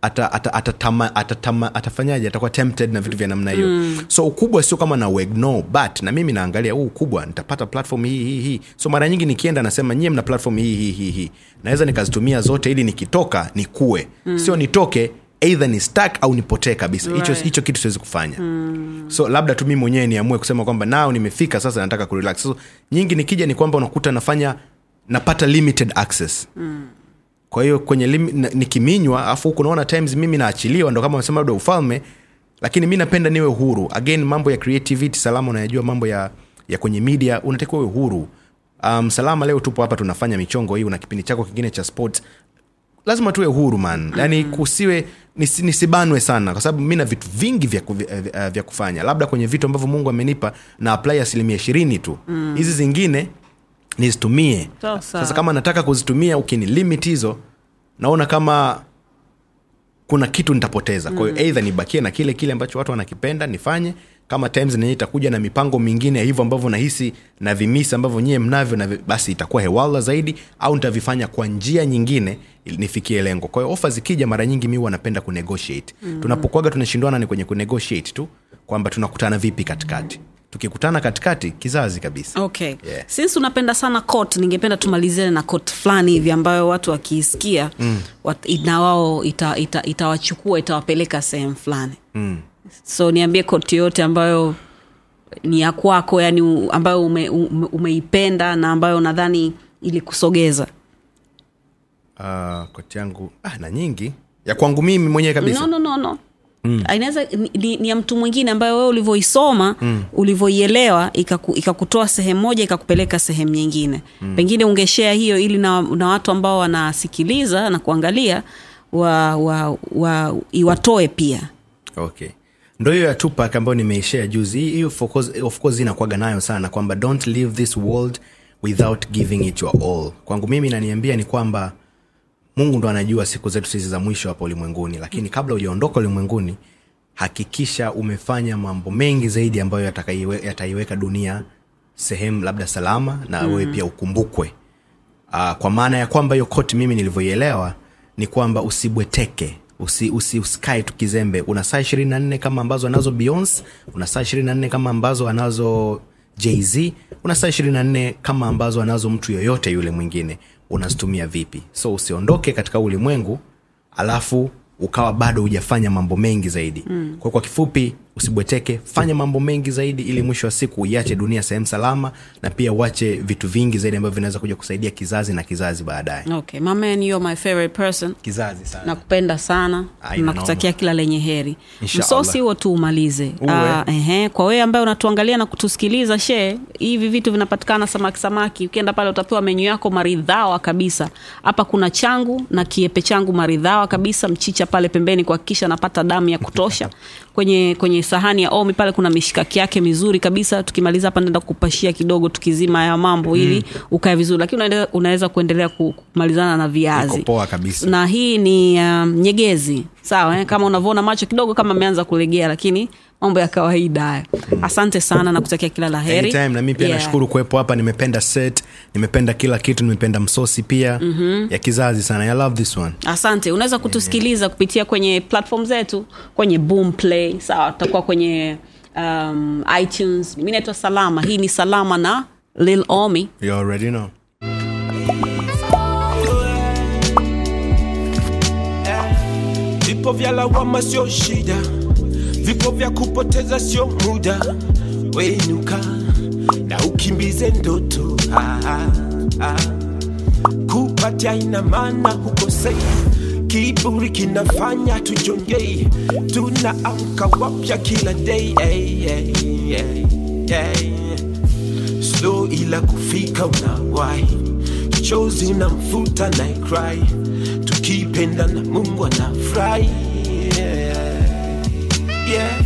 ata, ata, atatama, atafanyaje atakuwa tempted na vitu vya namna hiyo mm. so ukubwa sio kama na wegno but na mimi naangalia huu ukubwa nitapata platform hii hii hii so mara nyingi nikienda nasema nyie mna platform hii hii hii hii naweza nikazitumia zote ili nikitoka nikue mm. sio nitoke eidha ni stack au nipotee kabisa hicho Right. hicho kitu siwezi kufanya mm. so labda tu mi mwenyewe niamue kusema kwamba nao nimefika sasa nataka kurelax so nyingi nikija ni kwamba unakuta nafanya napata limited access mm kwa hiyo kwenye lim, nikiminywa afu huku naona times mimi naachiliwa ndo kama amesema labda ufalme lakini mi napenda niwe huru. Again mambo ya creativity salama unayajua mambo ya ya kwenye media unatakiwa uwe huru. Um, salama leo tupo hapa tunafanya michongo hii una kipindi chako kingine cha sport lazima tuwe huru man. Yani kusiwe nisi, nisibanwe sana kwa sababu mi na vitu vingi vya, vya, vya kufanya. Labda kwenye vitu ambavyo mungu amenipa na apply asilimia ishirini tu. Hizi mm. zingine nizitumie. Sasa kama nataka kuzitumia ukinilimit hizo naona kama kuna kitu nitapoteza. Kwa hiyo eidha nibakie na kile kile ambacho watu wanakipenda nifanye. Kama times nenye itakuja na mipango mingine ya hivyo ambavyo nahisi na vimisi ambavyo nyie mnavyo na basi itakuwa hewala zaidi au nitavifanya kwa njia nyingine nifikie lengo. Kwa hiyo ofa zikija mara nyingi mi wanapenda kunegotiate mm. tunapokwaga tunashindwana ni kwenye kunegotiate tu kwamba tunakutana vipi katikati tukikutana katikati kizazi kabisa okay Yeah. since unapenda sana kot ningependa tumaliziane na kot fulani hivi ambayo watu wakiisikia mm. na wao itawachukua ita, ita itawapeleka sehemu fulani mm. so niambie kot yoyote ambayo ni ya kwako yani ambayo ume, ume, umeipenda na ambayo nadhani ilikusogeza uh, koti yangu ah, na nyingi ya kwangu mimi mwenyewe kabisa no, no, no, no. Mm. inaweza ni, ni, ya mtu mwingine ambayo wewe ulivyoisoma mm. ulivyoielewa ikaku, ikakutoa sehemu moja ikakupeleka sehemu nyingine mm. pengine ungeshea hiyo ili na, na watu ambao wanasikiliza na kuangalia wa, wa, wa, iwatoe pia okay ndo hiyo ya tupak ambayo nimeishea juzi hiyo of course- of nayo sana kwamba don't leave this world without giving it your all kwangu mimi naniambia ni kwamba mungu ndo anajua siku zetu sisi za mwisho hapa ulimwenguni lakini kabla hujaondoka ulimwenguni hakikisha umefanya mambo mengi zaidi ambayo yataiweka dunia sehemu labda salama na mm. wewe pia ukumbukwe. Uh, kwa maana ya kwamba hiyo koti mimi nilivyoielewa ni kwamba usibweteke usi, usi, usikae tu kizembe. Una saa ishirini na nne kama ambazo anazo beyonce una saa ishirini na nne kama ambazo anazo jz una saa ishirini na nne kama ambazo anazo mtu yoyote yule mwingine. Unazitumia vipi? So usiondoke katika ulimwengu alafu ukawa bado hujafanya mambo mengi zaidi. Mm. kwa kwa kifupi usibweteke fanya mambo mengi zaidi ili mwisho wa siku uiache dunia sehemu salama na pia uache vitu vingi zaidi ambavyo vinaweza kuja kusaidia kizazi na kizazi baadaye. Okay my favorite person. Kizazi sana. Nakupenda sana. Nakutakia kila lenye heri. Msosi huo tu umalize. Ehe, kwa wewe ambaye unatuangalia na kutusikiliza she hivi vitu vinapatikana samaki samaki. Ukienda pale utapewa menyu yako maridhawa kabisa. Hapa kuna changu na kiepe changu maridhawa kabisa. Mchicha pale pembeni kuhakikisha napata damu ya kutosha kwenye kwenye sahani ya omi pale kuna mishikaki yake mizuri kabisa. Tukimaliza hapa naenda kupashia kidogo tukizima ya mambo ili ukae vizuri. Lakini unaweza, unaweza kuendelea kumalizana na viazi. Na hii ni um, nyegezi. Sawa eh? kama unavyoona macho kidogo kama ameanza kulegea lakini mambo ya kawaida haya. Asante sana na kutakia kila la heri. Na mi pia Yeah. nashukuru kuwepo hapa. Nimependa set nimependa kila kitu nimependa msosi pia mm-hmm. ya kizazi sana. I love this one. Asante. Unaweza kutusikiliza kupitia kwenye platform zetu kwenye boom play sawa tutakuwa kwenye um, itunes. Mi naitwa salama. Hii ni salama na lil omi. You already know. Vipo vya lawama sio shida, vipo vya kupoteza sio muda. Wenuka na ukimbize ndoto ah, ah, ah. Kupatia ina maana hukosei, kiburi kinafanya tujongei, tunaamka wapya kila day hey, hey, hey, hey. slow ila kufika unawahi chozi na mfuta na cry tukipenda na mungu anafurahi yeah. yeah.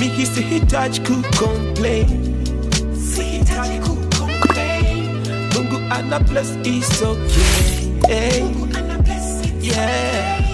mimi sihitaji kucomplain sihitaji kucomplain mungu ana bless is okay. Yeah